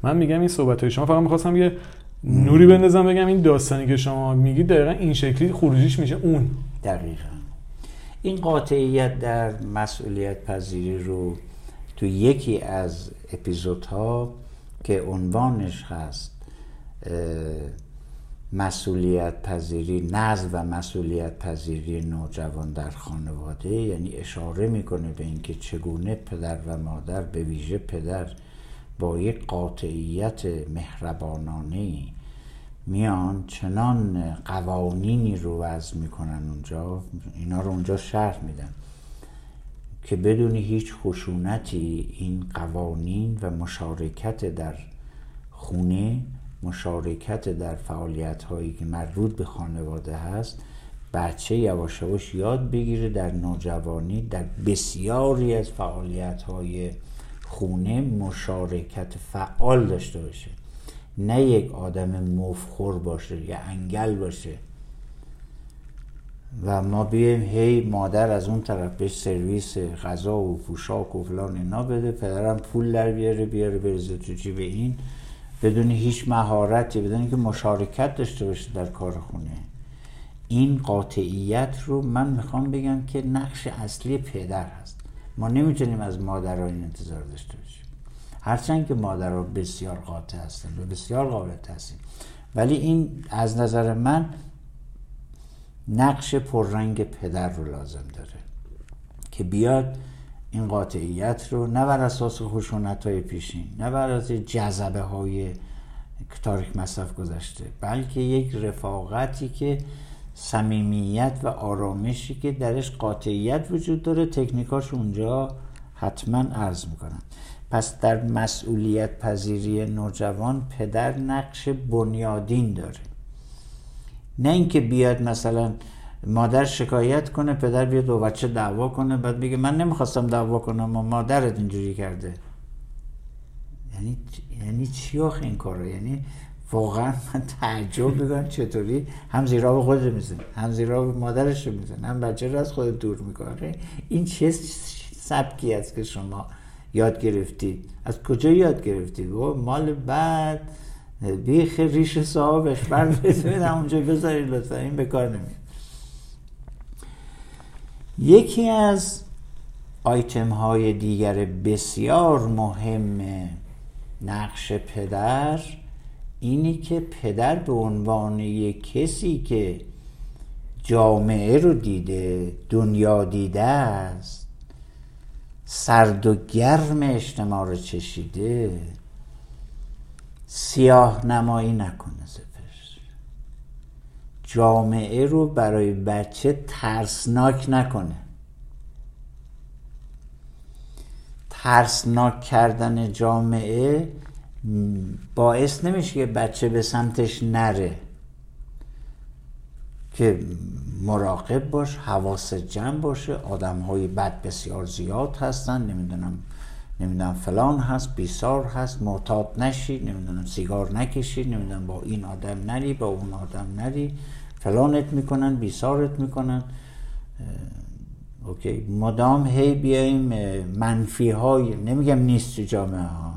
من میگم این صحبت های شما فقط می‌خواستم یه نوری بندازم بگم این داستانی که شما میگید دقیقا این شکلی خروجیش میشه. اون. دقیقا. این قاطعیت در مسئولیت پذیری رو تو یکی از اپیزودها که عنوانش هست مسئولیت پذیری نزد و مسئولیت پذیری نوجوان در خانواده یعنی اشاره می‌کنه به اینکه چگونه پدر و مادر به ویژه پدر با یک قاطعیت مهربانانه میان چنان قوانینی رو وضع می‌کنن اونجا اینا رو اونجا شرح میدن که بدون هیچ خشونتی این قوانین و مشارکت در خونه مشارکت در فعالیت هایی که مربوط به خانواده هست بچه یواش یواش یاد بگیره در نوجوانی در بسیاری از فعالیت های خونه مشارکت فعال داشته باشه. نه یک آدم مفخور باشه یا انگل باشه. و ما بیایم هی مادر از اون طرف بهش سرویس غذا و پوشاک و فلان اینا بده پدرم پول در بیاره بیاره بریزه تو به این. بدون هیچ مهارتی بدون که مشارکت داشته باشه در کار خونه. این قاطعیت رو من می‌خوام بگم که نقش اصلی پدر هست. ما نمی‌تونیم از مادر این انتظار داشته باشیم. هرچند که مادرها بسیار قاطع هستن و بسیار قابل تحسین. ولی این از نظر من نقش پررنگ پدر رو لازم داره که بیاد این قاطعیت رو نه بر اساس خشونت های پیشین نه بر اساس جذبه های تاریخ مصرف گذشته بلکه یک رفاقتی که صمیمیت و آرامشی که درش قاطعیت وجود داره تکنیکاش اونجا حتما عرض می‌کنم. پس در مسئولیت پذیری نوجوان پدر نقش بنیادین داره. نه اینکه بیاد مثلا مادر شکایت کنه پدر بیاد و بچه دعوا کنه بعد بگه من نمی‌خواستم دعوا کنم و مادرت اینجوری کرده. یعنی یعنی چی آخه این کاره یعنی واقعا من تعجب می‌کنم چطوری هم زیرا به خودش میزن هم زیرا به مادرش میزن هم بچه رو از خود دور می‌کنه. این چه سبکی است که شما یاد گرفتید از کجا یاد گرفتید مال بعد. بیخ ریش صاحبش. بر اونجا بذارید لطفا. این به کار نمید یکی از آیتم های دیگر بسیار مهم نقش پدر اینی که پدر به عنوان یک کسی که جامعه رو دیده دنیا دیده است سرد و گرم اجتماع رو چشیده سیاه نمایی نکنه جامعه رو برای بچه ترسناک نکنه. ترسناک کردن جامعه باعث نمیشه که بچه به سمتش نره. که مراقب باش حواس جمع باشه آدم های بد بسیار زیاد هستن نمی‌دونم نمی‌دونم فلان هست بیسار هست معتاد نشی نمی‌دونم سیگار نکشی نمی‌دونم با این آدم نری با اون آدم نری. فلانت می‌کنن بیسارت می‌کنن. اوکی. مدام هی بیایم منفی های نمیگم نیست تو جامعه ها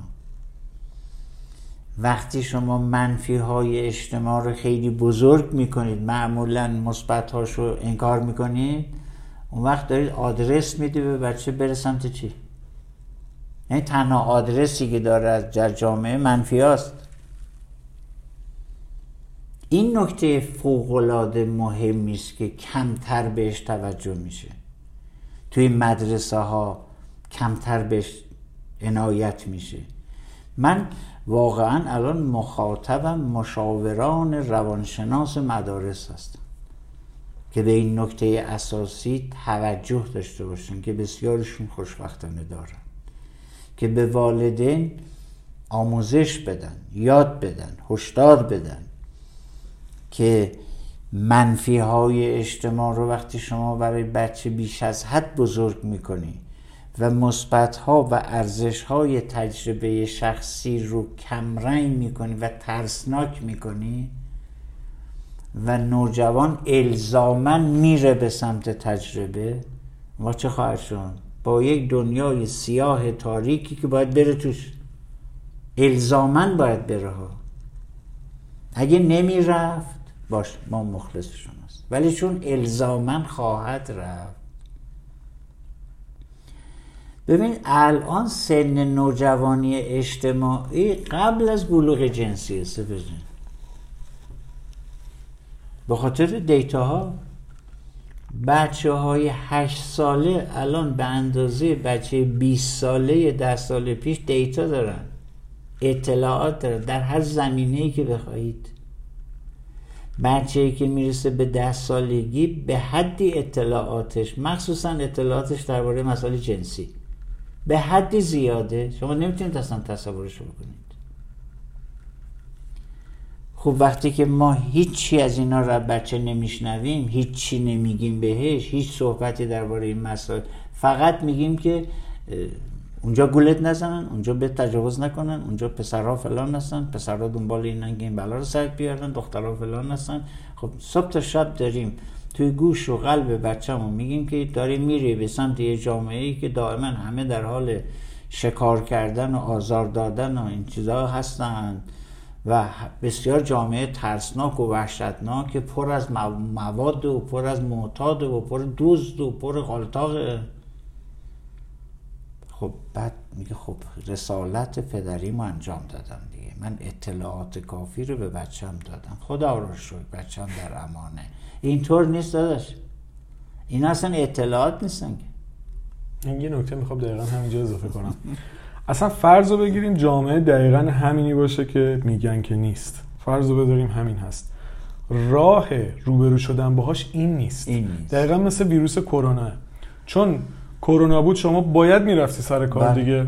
وقتی شما منفی های اجتماع رو خیلی بزرگ می‌کنید معمولا مثبت رو انکار می‌کنید اون وقت دارید آدرس می‌دید به بچه بره سمت چی؟ یعنی تنها آدرسی که داره از جامعه منفی هاست. این نکته فوقالعاده مهمی است که کمتر بهش توجه میشه. توی مدرسه ها کمتر بهش عنایت میشه. من واقعا الان مخاطبم مشاوران روانشناس مدارس هستم که به این نکته اساسی توجه داشته باشن که بسیارشون خوشبختانه دارن. که به والدین آموزش بدن یاد بدن هشدار بدن که منفی های اجتماع رو وقتی شما برای بچه بیش از حد بزرگ می‌کنی و مثبت ها و ارزش های تجربه شخصی رو کمرنگ می‌کنی و ترسناک می‌کنی و نوجوان الزامن میره به سمت تجربه ما چه خواهد شد؟ با یک دنیای سیاه تاریکی که باید بره توش. الزامن باید بره ها. اگه نمی رفت باش ما مخلص شماست. ولی چون الزامن خواهد رفت ببین الان سن نوجوانی اجتماعی قبل از بلوغ جنسی است به خاطر دیتا ها بچه های هشت ساله الان به اندازه بچه 20 ساله ده سال پیش دیتا دارن اطلاعات دارن در هر زمینه ای که بخواهید. بچه ای که می‌رسه به ده سالگی به حدی اطلاعاتش مخصوصا اطلاعاتش درباره مسائل جنسی. به حدی زیاده شما نمی‌تونید اصلا تصورش بکنید خب وقتی که ما هیچی از اینا را بچه نمیشنویم هیچی نمیگیم بهش هیچ صحبتی درباره این مسائل فقط میگیم که اونجا گولت نزنن اونجا به تجاوز نکنن اونجا پسرها فلان هستن پسرها دنبال اینن که این بلا رو سر بیارن دخترها فلان هستن. خب صبح تا شب داریم توی گوش و قلب بچه‌مون میگیم که داریم میری به سمت یه جامعه ای که دائما همه در حال شکار کردن و آزار دادن و این چیزها هستن و بسیار جامعه ترسناک و وحشتناک پر از مواد و پر از معتاد و پر دوست و پر غالطاق خب بعد میگه خب رسالت پدریمو انجام دادم دیگه. من اطلاعات کافی رو به بچم دادم. خدا رو شکر بچم در امانه. اینطور نیست داداش. این اصلا اطلاعات نیستن این یه نکته می‌خوام دقیقا همینجا اضافه کنم. اصلا فرض رو بگیریم جامعه دقیقا همینی باشه که میگن که نیست. فرض رو بداریم همین هست. راه روبرو شدن باهاش این نیست, این نیست. دقیقا مثل ویروس کرونا. چون کرونا بود شما باید می‌رفتی سر کار بله. دیگه.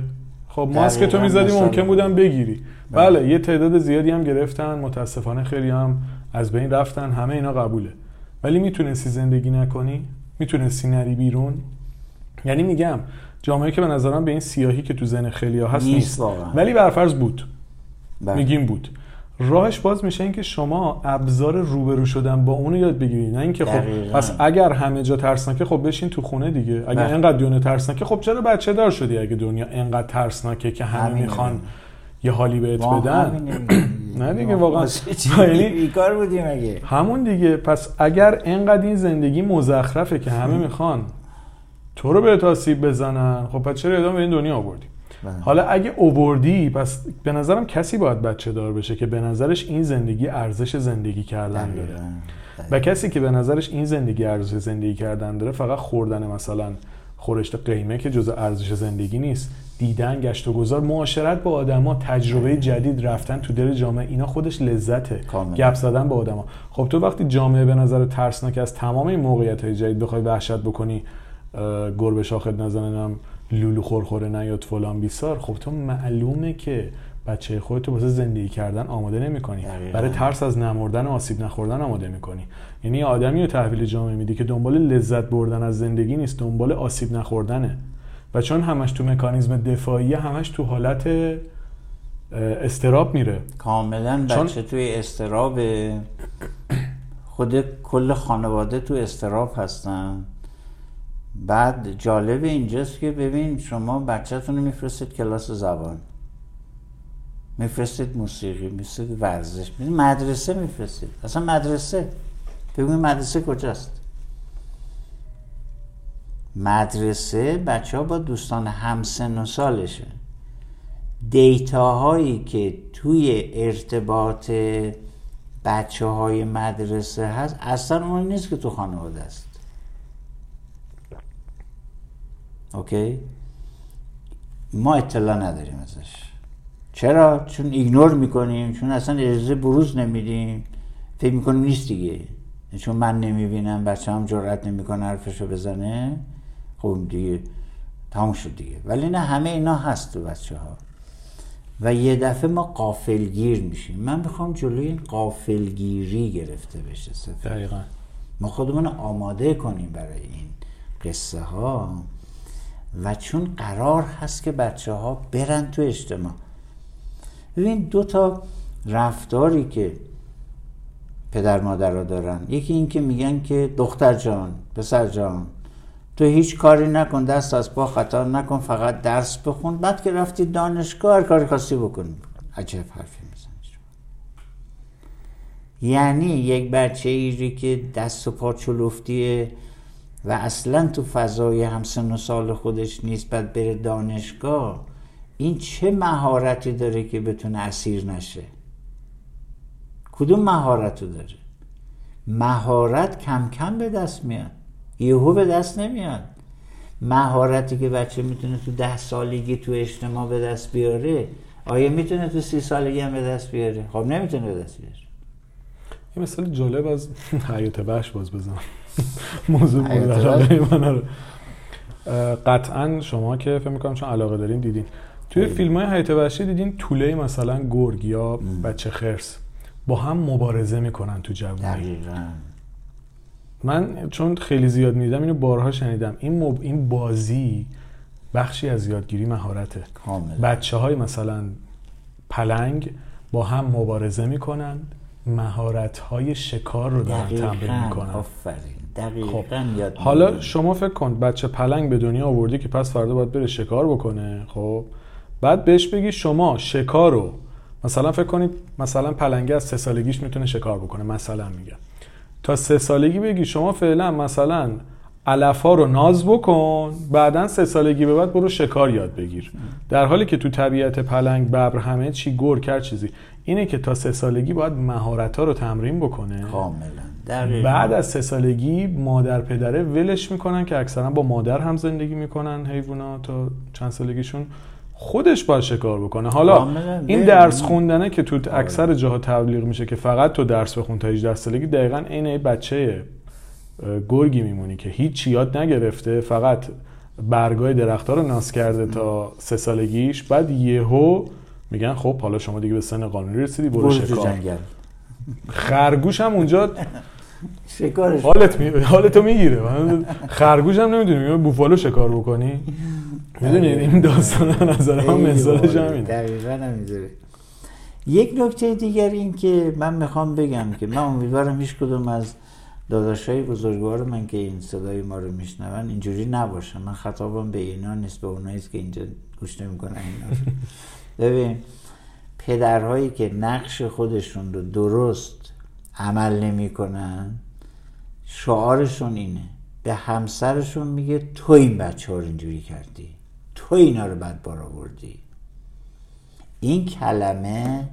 خب ماسک تو می‌زدی ممکن بودم بگیری. بله. بله یه تعداد زیادی هم گرفتن متاسفانه خیلی هم از بین رفتن همه اینا قبوله. ولی می‌تونستی زندگی نکنی؟ می‌تونستی نری بیرون؟ یعنی میگم جامعه که به نظرم به این سیاهی که تو زن خیلی ها هست نیست, ولی برفرض بود. بله. میگیم بود. راهش باز میشه اینکه شما ابزار روبرو شدن با اونو یاد بگیرید. نه اینکه خب پس اگر همه جا ترسناکه خب بشین تو خونه دیگه. اگه بله. اینقدر دنیا ترسناکه خب چرا بچه دار شدی اگه دنیا اینقدر ترسناکه که همه می‌خوان یه حالی بهت بدن؟ نه دیگه واقعا. یعنی کار بودیم اگه. همون دیگه. پس اگر اینقدر این زندگی مزخرفه که همه می‌خوان تو رو به آسیب بزنن. خب پس چرا ادامه به این دنیا آوردی؟ بله. حالا اگه اووردی پس به نظرم کسی باید بچه دار بشه که به نظرش این زندگی ارزش زندگی کردن داره. و کسی که به نظرش این زندگی ارزش زندگی کردن داره فقط خوردن مثلا خورشت قیمه که جزء ارزش زندگی نیست. دیدن گشت و گذار معاشرت با آدما تجربه جدید رفتن تو دل جامعه اینا خودش لذته. گپ زدن با آدما. خب تو وقتی جامعه به نظر ترسناک از تمام این موقعیت های جدید بخوای وحشت بکنی گربه شاخت نزننم لولو خورخوره نیاد فلان بیسار خب تو معلومه که بچه خودتو واسه زندگی کردن آماده نمی‌کنی. برای ترس از نمردن و آسیب نخوردن آماده می‌کنی. یعنی آدمی رو تحویل جامعه میدی که دنبال لذت بردن از زندگی نیست دنبال آسیب نخوردنه. و چون همش تو مکانیزم دفاعی همش تو حالت استراب میره. کاملا بچه توی استراب خود کل خانواده تو استراب هستن. بعد جالب اینجاست که ببین شما بچهتون رو میفرستید کلاس زبان. میفرستید موسیقی میفرستید ورزش مدرسه میفرستید. اصلا مدرسه ببین مدرسه کجاست. مدرسه بچه ها با دوستان همسن و سالشه. دیتاهایی که توی ارتباط بچه های مدرسه هست اصلا اون نیست که تو خانواده است. اوکی؟ ما اطلاع نداریم ازش. چرا؟ چون ایگنور می‌کنیم چون اصلا اجازه بروز نمیدیم. فکر می‌کنیم نیست دیگه. چون من نمی‌بینم بچه هم جرأت نمی‌کنه حرفشو بزنه. خب دیگه تمام شد دیگه. ولی نه همه اینا هست تو بچه ها و یه دفعه ما قافلگیر میشیم. من می‌خوام جلوی این قافلگیری گرفته بشه سفر. دقیقا. ما خودمون آماده کنیم برای این قصه ها و چون قرار هست که بچه ها برن تو اجتماع. ببین دو تا رفتاری که پدر مادر را دارن. یکی این که میگن که دختر جان پسر جان تو هیچ کاری نکن دست از پا خطا نکن فقط درس بخون. بعد که رفتی دانشگاه هر کاری خواستی بکن عجب حرفی می‌زنی. یعنی یک بچه ایری که دست و پا چلوفتیه و اصلا تو فضای همسن و سال خودش نیست بعد بره دانشگاه. این چه مهارتی داره که بتونه اسیر نشه؟ کدوم مهارت رو داره؟ مهارت کم کم به دست میاد. یهو به دست نمیاد. مهارتی که بچه می‌تونه تو ده سالگی تو اجتماع به دست بیاره آیا می‌تونه تو سی سالگی هم به دست بیاره؟ خب نمی‌تونه به دست بیاره. یه مثال جالب از حیات وحش باز بزنم. موضوع رو. قطعا شما که فکر می‌کنم چون علاقه دارین دیدین. توی فیلم های حیات وحشی دیدین طوله مثلا گرگ یا بچه خرس با هم مبارزه می‌کنن تو جوانی من چون خیلی زیاد میدم اینو بارها شنیدم. این, مب... این بازی بخشی از یادگیری مهارته. بچه های مثلا پلنگ با هم مبارزه می‌کنن مهارت های شکار رو دارن تمرین می‌کنن. خب. حالا شما فکر کن بچه پلنگ به دنیا آوردی که پس فردا باید بره شکار بکنه. خب. بعد بهش بگی شما شکار رو مثلا فکر کنید مثلا پلنگه از سه سالگیش می‌تونه شکار بکنه مثلا میگم تا سه سالگی بگی شما فعلا مثلا علفا رو ناز بکن بعدا سه سالگی به بعد برو شکار یاد بگیر. در حالی که تو طبیعت پلنگ ببر همه چی گور کرد چیزی اینه که تا سه سالگی باید مهارت ها رو تمرین بکنه. کاملا. بعد از سه سالگی مادر پدره ولش می‌کنن که اکثرا با مادر هم زندگی می‌کنن حیوونا تا چند سالگیشون. خودش باید شکار بکنه؟ حالا این درس خوندنه که تو اکثر جاها تبلیغ میشه که فقط تو درس بخون تا 18 سالگی دقیقا عین بچه گرگی میمونی که هیچ یاد نگرفته فقط برگای درختها رو ناس کرده تا سه سالگیش. بعد یهو میگن خب حالا شما دیگه به سن قانونی رسیدی برو شکار. خرگوش هم اونجا شکارش حالت می... حالتو می‌گیره. خرگوش هم نمی‌دونی. بوفالو شکار بکنی؟ می‌دونی این داستان نظر هم مثالش همین دقیقا نمی‌ذاره یک نکته دیگر این که من می‌خوام بگم که من امیدوارم هیچ کدوم از داداشای بزرگوار من که این صدای ما رو میشنون اینجوری نباشن. من خطابم به اینا نیست به اونایی که اینجا گوش نمی‌کنن اینا. ببین پدرهایی که نقش خودشون رو درست عمل نمی‌کنن شعارشون اینه. به همسرشون میگه تو این بچه ها رو اینجوری کردی. تو اینا رو بد بار آوردی این کلمه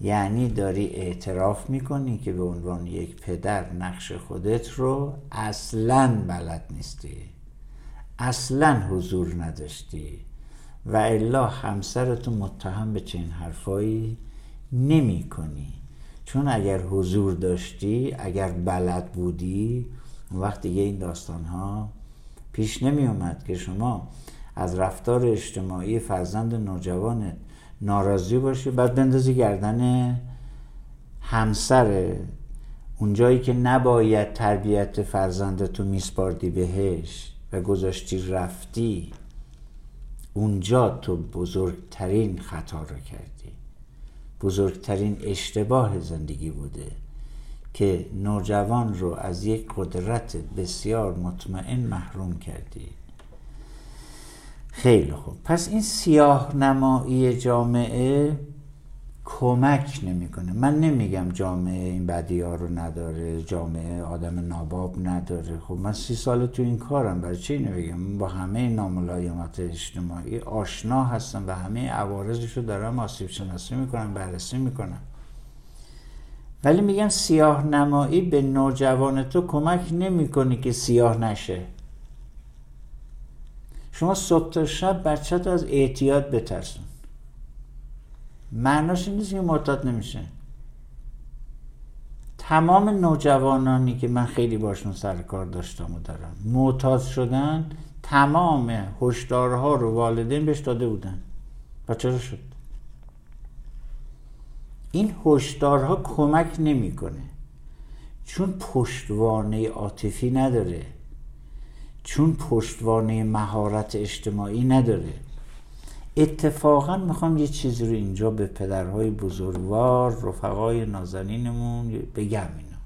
یعنی داری اعتراف می‌کنی که به عنوان یک پدر نقش خودت رو اصلا بلد نیستی. اصلا حضور نداشتی. و الا همسرتو متهم به چنین حرفایی نمی کنی چون اگر حضور داشتی اگر بلد بودی اون وقت این داستان ها پیش نمی اومد که شما از رفتار اجتماعی فرزند نوجوانت ناراضی باشی. بعد بندازی گردن همسر اونجایی که نباید تربیت فرزندتو میسپاردی بهش و گذاشتی رفتی اونجا تو بزرگترین خطا رو کردی. بزرگترین اشتباه زندگی بوده که نوجوان رو از یک قدرت بسیار مطمئن محروم کردی. خیلی خوب. پس این سیاه نمایی جامعه کمک نمی‌کنه. من نمیگم جامعه این بدی ها رو نداره جامعه آدم ناباب نداره. خب من سی سال تو این کارم. برای چی نمیگم با همه ناملایمات اجتماعی آشنا هستم و همه عوارضش رو دارم آسیب شناسی می‌کنم بررسی می‌کنم. ولی میگم سیاه نمایی به نوجوان تو کمک نمی‌کنه که سیاه نشه. شما صبح تا شب بچه از اعتیاد بترسون. معناش این نیست که معتاد نمیشه. تمام نوجوانانی که من خیلی باشون سر کار داشتم و دارم معتاد شدن تمام هشدارها رو والدین بهش داده بودن. و چرا شد؟ این هشدارها کمک نمی‌کنه. چون پشتوانه عاطفی نداره. چون پشتوانه مهارت اجتماعی نداره. اتفاقا می‌خوام یه چیزی رو اینجا به پدرهای بزرگوار رفقای نازنینمون بگم اینا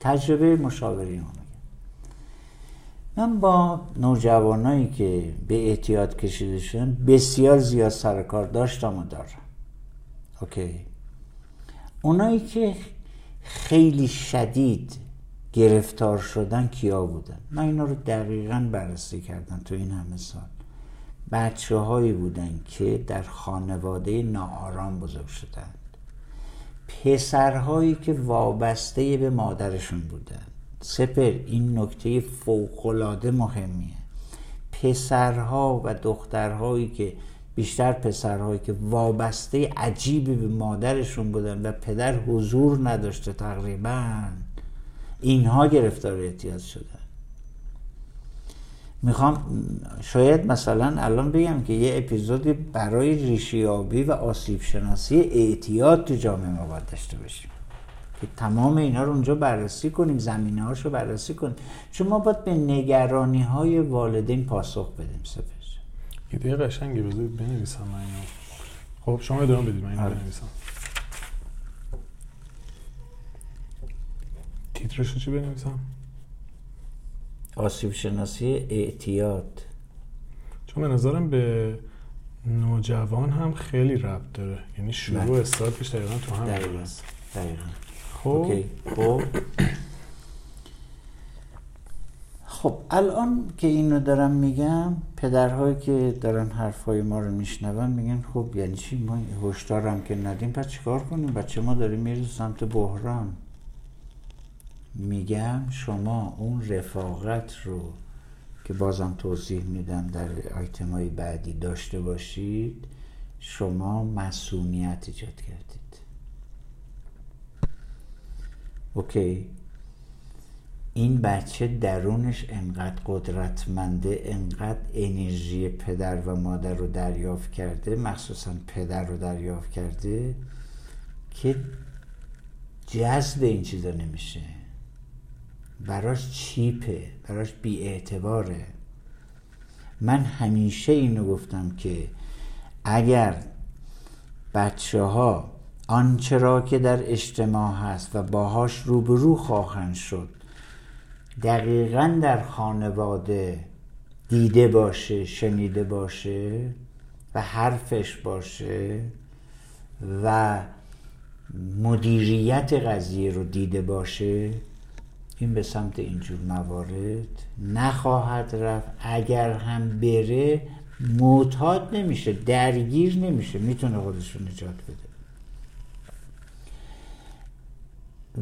تجربه مشاوری هم من با نوجوانایی که به احتیاط کشیده شدن بسیار زیاد سرکار داشتم و دارم. اوکی؟ اونایی که خیلی شدید گرفتار شدن کیا بودن؟ من اینا رو دقیقا بررسی کردم تو این همه سال. بچه هایی بودن که در خانواده ناآرام بزرگ شدند. پسرهایی که وابسته به مادرشون بودن سپر این نکته فوقالعاده مهمیه. پسرها و دخترهایی که بیشتر پسرهایی که وابسته عجیبی به مادرشون بودن و پدر حضور نداشته تقریبا اینها گرفتار اعتیاد شدن می‌خوام شاید مثلا الان بگم که یه اپیزودی برای ریشیابی و آسیب شناسی اعتیاد تو جامعه ما باید داشته باشیم. که تمام اینا رو اونجا بررسی کنیم زمینه هاش رو بررسی کنیم. چون ما باید به نگرانی های والدین پاسخ بدیم سپس. ایده قشنگی بذارید بنویسم من اینو. خب شما ادامه بدید من اینو آره. بنویسم. تیترش رو چی بنویسم؟ آسیب شناسی اعتیاد. چون به نظرم به نوجوان هم خیلی ربط داره. یعنی شروع. استارتش دقیقا تو هم دقیقا. دقیقا. خب. خب. خب الان که اینو دارم میگم پدرهایی که دارن حرفای ما رو میشنون میگن خب یعنی چی؟ ما هشدارم که ندیم پس چیکار کنیم؟ بچه ما داریم میره سمت بحران. میگم شما اون رفاقت رو که بازم توضیح میدم در آیتم های بعدی داشته باشید شما مسئولیت ایجاد کردید. اوکی. این بچه درونش انقدر قدرتمنده انقدر انرژی پدر و مادر رو دریافت کرده مخصوصا پدر رو دریافت کرده که جذب این چیزا نمیشه. براش چیپه براش بیاعتباره. من همیشه اینو گفتم که اگر بچه ها آنچه را که در اجتماع هست و باهاش روبرو خواهند شد دقیقا در خانواده دیده باشه شنیده باشه و حرفش باشه و مدیریت قضیه رو دیده باشه این به سمت اینجور موارد نخواهد رفت. اگر هم بره معتاد نمیشه درگیر نمیشه. می‌تونه خودش رو نجات بده.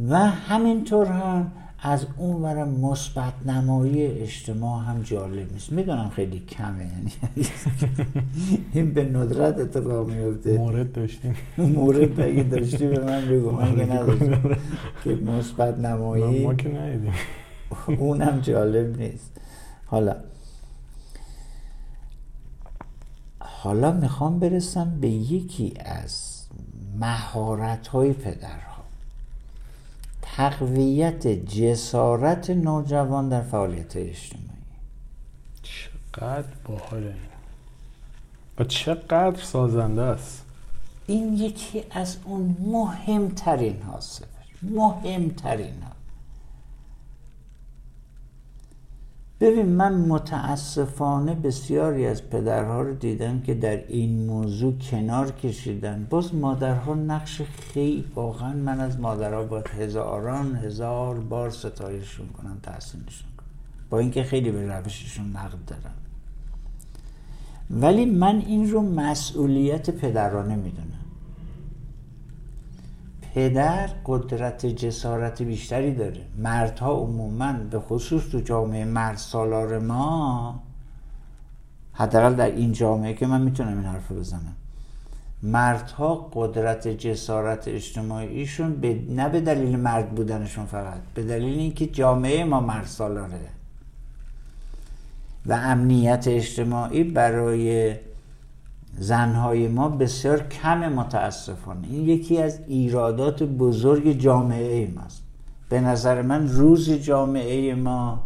و همینطور هم از اون ورم مثبت نمایی اجتماع هم جالب نیست. می‌دونم خیلی کمه یعنی این به ندرت اتفاق میفته مورد داشتیم. مورد اگه داشتی به من بگو. من که نداشتم. که مثبت نمایی. ما که ندیدیم. اونم جالب نیست. حالا. حالا می‌خوام برسم به یکی از مهارت های پدرها. تقویت جسارت نوجوان در فعالیت اجتماعی. چقدر باحال این و چقدر سازنده است. این یکی از اون مهمترین ها مهمترین ها ببین من متاسفانه بسیاری از پدرها رو دیدم که در این موضوع کنار کشیدن. باز مادرها نقش خیلی واقعا من از مادرها باید هزاران هزار بار ستایششون کنم تحسینشون کنم. با اینکه خیلی به روششون نقد دارم. ولی من این رو مسئولیت پدرانه می‌دونم پدر قدرت جسارت بیشتری داره. مردها عموما به خصوص تو جامعه مرد سالار ما حداقل در این جامعه که من می‌تونم این حرف بزنم. مردها قدرت جسارت اجتماعیشون به نه به دلیل مرد بودنشون فقط به دلیل اینکه جامعه ما مرد سالاره. و امنیت اجتماعی برای زنهای ما بسیار کم متاسفانه. این یکی از ایرادات بزرگ جامعه ماست به نظر من روز جامعه ما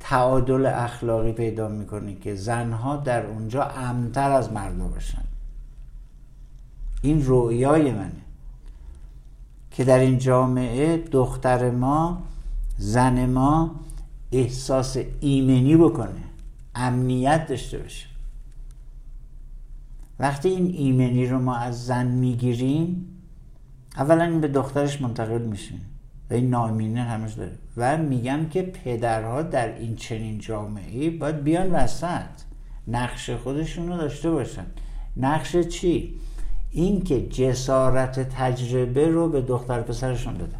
تعادل اخلاقی پیدا می‌کنه که زنها در اونجا امتر از مردا باشن. این رویای منه که در این جامعه دختر ما زن ما احساس ایمنی بکنه امنیت داشته باشه. وقتی این ایمنی رو ما از زن می‌گیریم اولا این به دخترش منتقل میشه و این نامینه همش داره. و میگم که پدرها در این چنین جامعه باید بیان وسط. نقش خودشون رو داشته باشن. نقش چی؟ این که جسارت تجربه رو به دختر پسرشون بدن.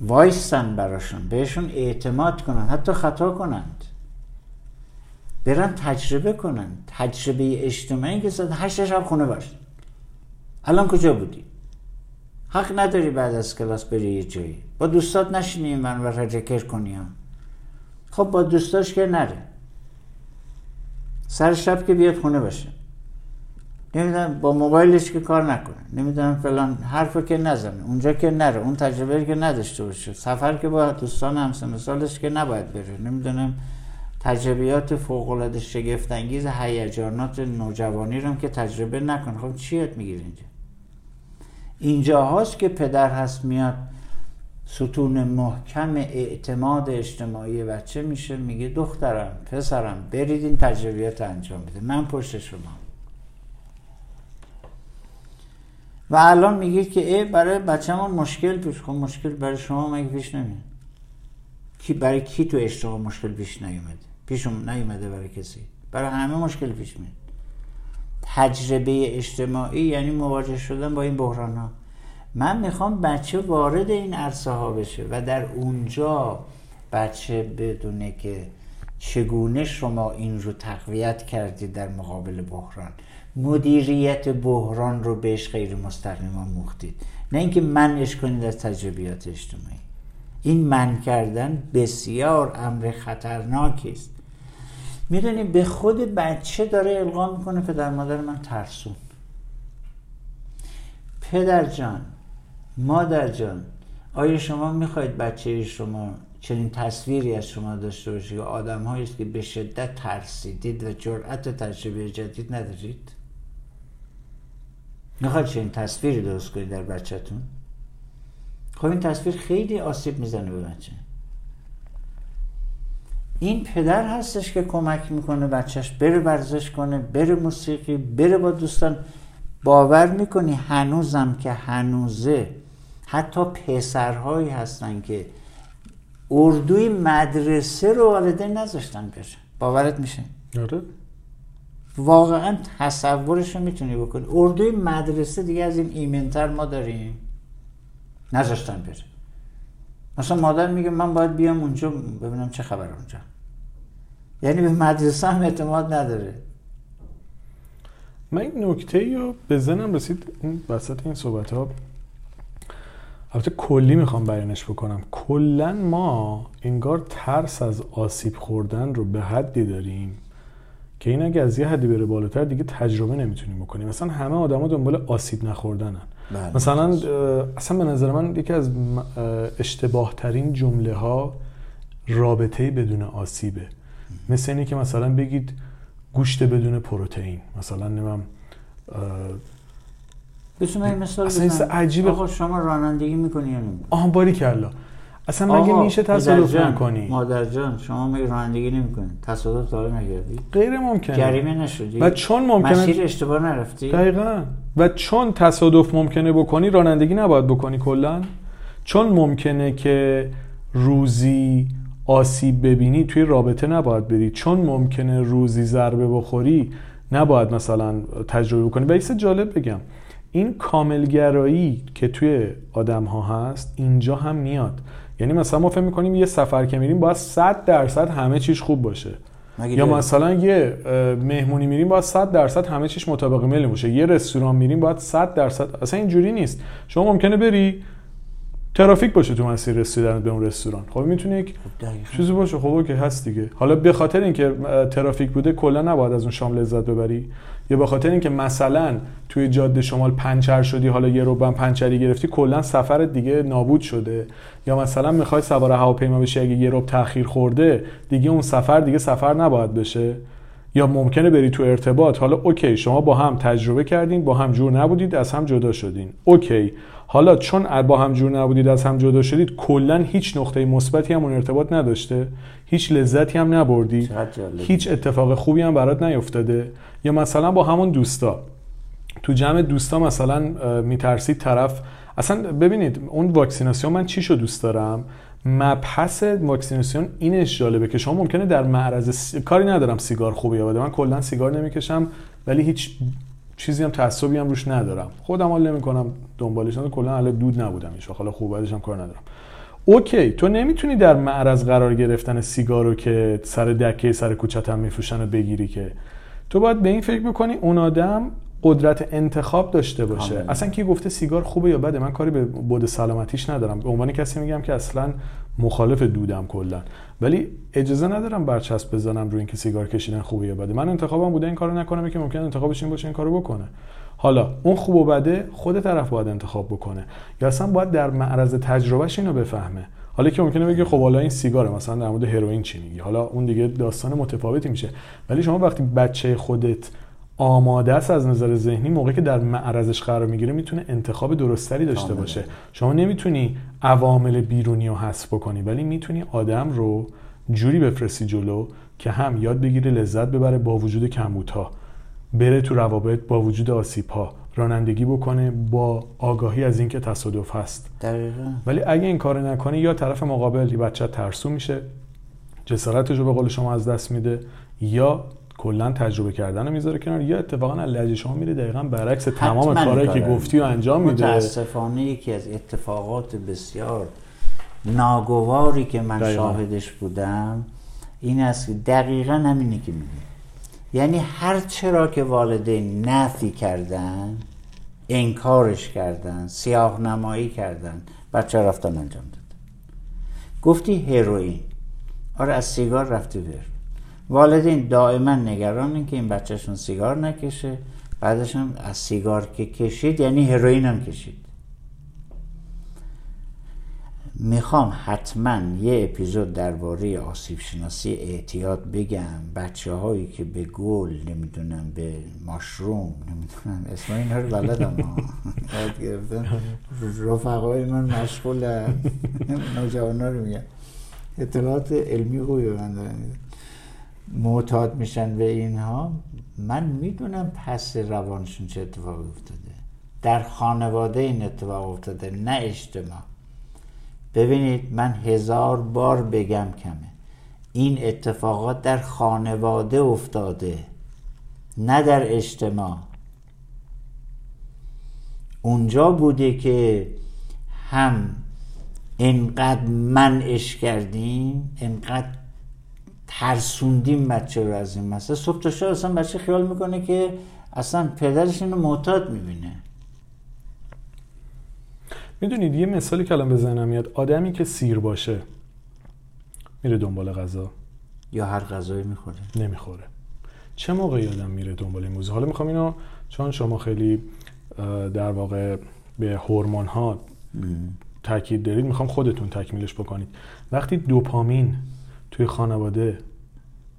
وایستن براشون بهشون اعتماد کنن حتی خطا کنند. برن تجربه کنن. تجربه اجتماعی که ساعت هشت شب خونه باش. الان کجا بودی؟ حق نداری بعد از کلاس بری یه جایی. با دوستات نشینی من و رجکر کنی خب با دوستاش که نره. سر شب که بیاد خونه باشه. نمی‌دونم با موبایلش که کار نکنه. نمی‌دونم فلان حرف که نزنه. اونجا که نره. اون تجربه که نداشته باشه. سفر که با دوستان همسن سالش که نباید بره. نمی‌دونم تجربیات فوق العاده شگفت انگیز هیجانات نوجوانی رو که تجربه نکنه خب چی یاد می‌گیره اینجا؟ اینجا هاست که پدر هست میاد ستون محکم اعتماد اجتماعی بچه میشه میگه دخترم پسرم برید این تجربیات انجام بده. من پشت شما. و الان میگید که ای برای بچه‌مون مشکل پیش خب مشکل برای شما مگه پیش نمیاد؟ کی برای کی تو اشتغال مشکل پیش نیومده؟ پیشم نیومده برای کسی. برای همه مشکل پیش میاد. تجربه اجتماعی یعنی مواجه شدن با این بحران ها من می‌خوام بچه وارد این عرصه ها بشه و در اونجا بچه بدونه که چگونه شما این رو تقویت کردید در مقابل بحران. مدیریت بحران رو بهش غیر مستقیما موختید نه اینکه منش کنید از تجربیات اجتماعی. این من کردن بسیار امر خطرناکی است. می‌دونی به خود بچه داره القا می‌کنه پدر مادر من ترسون. پدر جان مادر جان آیا شما می‌خواید بچه شما چنین تصویری از شما داشته باشه که آدم است که به شدت ترسیدید و جرأت تجربه جدید ندارید؟ می‌خواید چنین تصویری درست کنید در بچهتون؟ خب این تصویر خیلی آسیب می‌زنه به بچه. این پدر هستش که کمک می‌کنه بچهش بره ورزش کنه بره موسیقی بره با دوستان. باور می‌کنی هنوزم که هنوزه. حتی پسرهایی هستن که اردوی مدرسه رو والدین نذاشتن بره باورت میشه؟ آره. واقعا تصورش رو می‌تونی بکنی. اردوی مدرسه دیگه از این ایمنتر ما داریم. نذاشتن بره مثلا مادر میگه من باید بیام اونجا ببینم چه خبر اونجا. یعنی به مدرسه هم اعتماد نداره. من این نکته رو به ذهنم رسید این وسط این صحبت ها البته کلی می‌خوام بیانش بکنم. کلا ما انگار ترس از آسیب خوردن رو به حدی داریم که این اگه از یه حدی بره بالاتر دیگه تجربه نمی‌تونیم بکنیم. مثلا همه آدما دنبال آسیب نخوردنن. بله. مثلا اصلا به نظر من یکی از اشتباه ترین جمله ها رابطه بدون آسیبه. مثل اینی که مثلا بگید گوشت بدون پروتئین. مثلا نمیم بسیم این مثال بزن. عجیبه. آقا شما رانندگی می‌کنی یا نمی‌کنی؟ آها باری کلا. اصلا مگه میشه تصادف نکنی مادر جان شما مگه رانندگی نمی‌کنی. تصادف داره نگردی. غیر ممکنه. جریمه نشدی. و چون ممکنه مسیر اشتباه نرفتی؟ دقیقا. و چون تصادف ممکنه بکنی رانندگی نباید بکنی کلا. چون ممکنه که روزی آسیب ببینی توی رابطه نباید بری. چون ممکنه روزی ضربه بخوری نباید مثلا تجربه بکنی. و جالب بگم. این کاملگرایی که توی آدم ها هست اینجا هم میاد. یعنی مثلا ما فکر می‌کنیم یه سفر که میریم باید 100 درصد همه چیش خوب باشه. یا مثلا یه مهمونی میریم باید 100 درصد همه چیش مطابق ملی باشه. یه رستوران میریم باید 100 درصد اصلا اینجوری نیست. شما ممکنه بری ترافیک باشه تو مسیر رسیدن به اون رستوران. خب می‌تونه یک چیزی باشه. خب اوکی هست دیگه. حالا به خاطر اینکه ترافیک بوده کلا نباید از اون شام لذت ببری. یا به خاطر اینکه مثلا توی جاده شمال پنچر شدی حالا یه ربع پنچری گرفتی کلا سفرت دیگه نابود شده. یا مثلا می‌خوای سوار هواپیما بشی اگه یه ربع تاخیر خورده دیگه اون سفر دیگه سفر نباید بشه. یا ممکنه بری تو ارتباط. حالا okay شما با هم تجربه کردین با هم جور نبودید از هم جدا شدین. okay. حالا چون با هم جور نبودید از هم جدا شدید کلا هیچ نقطه مثبتی هم اون ارتباط نداشته. هیچ لذتی هم نبردی. هیچ اتفاق خوبی هم برات نیفتاده. یا مثلا با همون دوستا. تو جمع دوستا مثلا میترسید طرف. اصلا ببینید اون واکسیناسیون من چی شو دوست دارم؟ مبحث واکسیناسیون اینش جالبه که شما ممکنه در معرض کاری ندارم سیگار خوبه یا من کلا سیگار نمی‌کشم ولی هیچ چیزی هم تعصبی هم روش ندارم. خودم حال نمی‌کنم دنبالش ندارم کلا حالا دود نبودم ایش حالا خوب هم کار ندارم. اوکی تو نمی‌تونی در معرض قرار گرفتن سیگارو که سر دکه سر کوچت هم میفروشن و بگیری که. تو باید به این فکر بکنی اون آدم قدرت انتخاب داشته باشه. اصلا کی گفته سیگار خوبه یا بده؟ من کاری به بود سلامتیش ندارم. به عنوان کسی میگم که اصلا مخالف دودم کلا. ولی اجازه ندارم برچسب بزنم روی اینکه سیگار کشیدن خوبه یا بده. من انتخابم بوده این کارو نکنم. که ممکن انتخابش این باشه این کارو بکنه. حالا اون خوب و بده خود طرف باید انتخاب بکنه. یا اصلا باید در معرض تجربهش اینو بفهمه. حالا که ممکنه بگه خب حالا این سیگاره مثلا در مورد هروئین چی میگی حالا اون دیگه داستان متفاوتی میشه. ولی شما وقتی بچه خودت آماده است از نظر ذهنی موقعی که در معرضش قرار می‌گیره می‌تونه انتخاب درستری داشته باشه. شما نمی‌تونی عوامل بیرونی رو حذف بکنی ولی می‌تونی آدم رو جوری بفرستی جلو که هم یاد بگیره لذت ببره با وجود کمبودها. بره تو روابط با وجود آسیب ها رانندگی بکنه با آگاهی از اینکه تصادف هست. دقیقا. ولی اگه این کار نکنی یا طرف مقابل بچه ترسو میشه جسارتش رو به قول شما از دست میده یا کلا تجربه کردن رو می‌ذاره کنار. یا اتفاقا لهجه شما میره دقیقا برعکس تمام کارهایی که گفتی و انجام میده. متاسفانه یکی از اتفاقات بسیار ناگواری که من دقیقا. شاهدش بودم این است که دقیقا همینه که میگه. یعنی هر چرا که والدین نفی کردن انکارش کردن سیاه نمایی کردن بچه رفتن انجام داد. گفتی هروئین. آره از سیگار رفتی بر والدین دائما نگرانن که این بچهشون سیگار نکشه. بعدش هم از سیگار که کشید یعنی هروئین هم کشید. می‌خوام حتما یه اپیزود درباره آسیب شناسی اعتیاد بگم. بچه هایی که به گل نمی‌دونم به ماشروم نمی‌دونم اسم اینا رو بلدم. یاد گرفتم. رفقای من مشغول نوجوان رو میگم اطلاعات علمی خوبی من دارم معتاد میشن به اینها من می‌دونم پس روانشون چه اتفاقی افتاده. در خانواده این اتفاق افتاده نه اجتماع. ببینید من هزار بار بگم کمه این اتفاقات در خانواده افتاده نه در اجتماع. اونجا بوده که هم انقدر منعش کردیم انقدر ترسوندیم بچه رو از این مسئله. صبح تا شب اصلا بچه خیال می‌کنه که اصلا پدرش اینو معتاد می‌بینه. می‌دونید یه مثالی که الان به ذهنم میاد. آدمی که سیر باشه میره دنبال غذا. یا هر غذایی می‌خوره. نمی‌خوره. چه موقعی آدم میره دنبال این موضوع؟ حالا می‌خوام اینو چون شما خیلی در واقع به هورمون ها تاکید دارید می‌خوام خودتون تکمیلش بکنید. وقتی دوپامین توی خانواده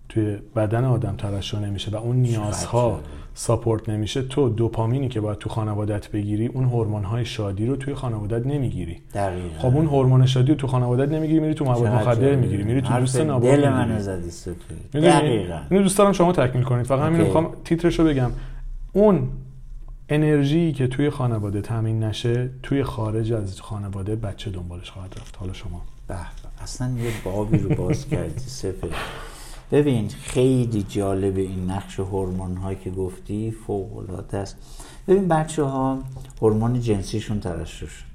توی بدن آدم ترشح نمیشه و اون نیازها ساپورت نمیشه تو دوپامینی که باید تو خانوادت بگیری اون هورمون های شادی رو توی خانوادت نمی‌گیری. دقیقاً. خب اون هورمون شادی رو تو خانوادت نمی‌گیری میری تو مواد مخدر می‌گیری میری تو دوست نابود دل من زدی دقیقاً. اینو دوست دارم شما تکمیل کنید. فقط همین می‌خوام تیترشو بگم. اون انرژی که توی خانواده تامین نشه توی خارج از خانواده بچه دنبالش خواهد رفت. حالا شما. به. اصلا یه بابی رو باز کردی سفر ببین خیلی جالب این نقش هورمون هایی که گفتی فوق العاده است. ببین بچه ها هورمون جنسیشون ترشح شد.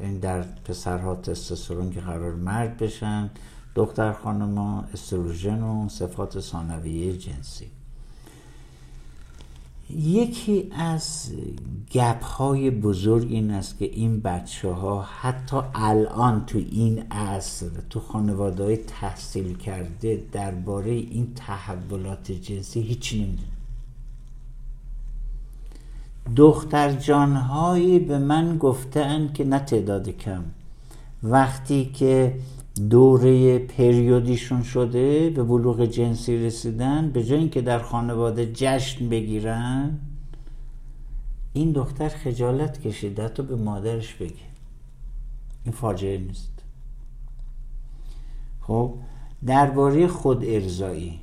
این در پسرها تستوسترون که قرار مرد بشن دختر خانم استروژن و صفات ثانویه جنسی. یکی از گپ های بزرگ این است که این بچه ها حتی الان تو این عصر تو خانواده های تحصیل کرده درباره این تحولات جنسی هیچی نمی‌دونه دختر جانهایی به من گفتن که نه تعداد کم وقتی که دوره پریودیشون شده به بلوغ جنسی رسیدن به جای اینکه در خانواده جشن بگیرن این دختر خجالت کشیده حتی به مادرش بگه. این فاجعه نیست. خب درباره خود ارزایی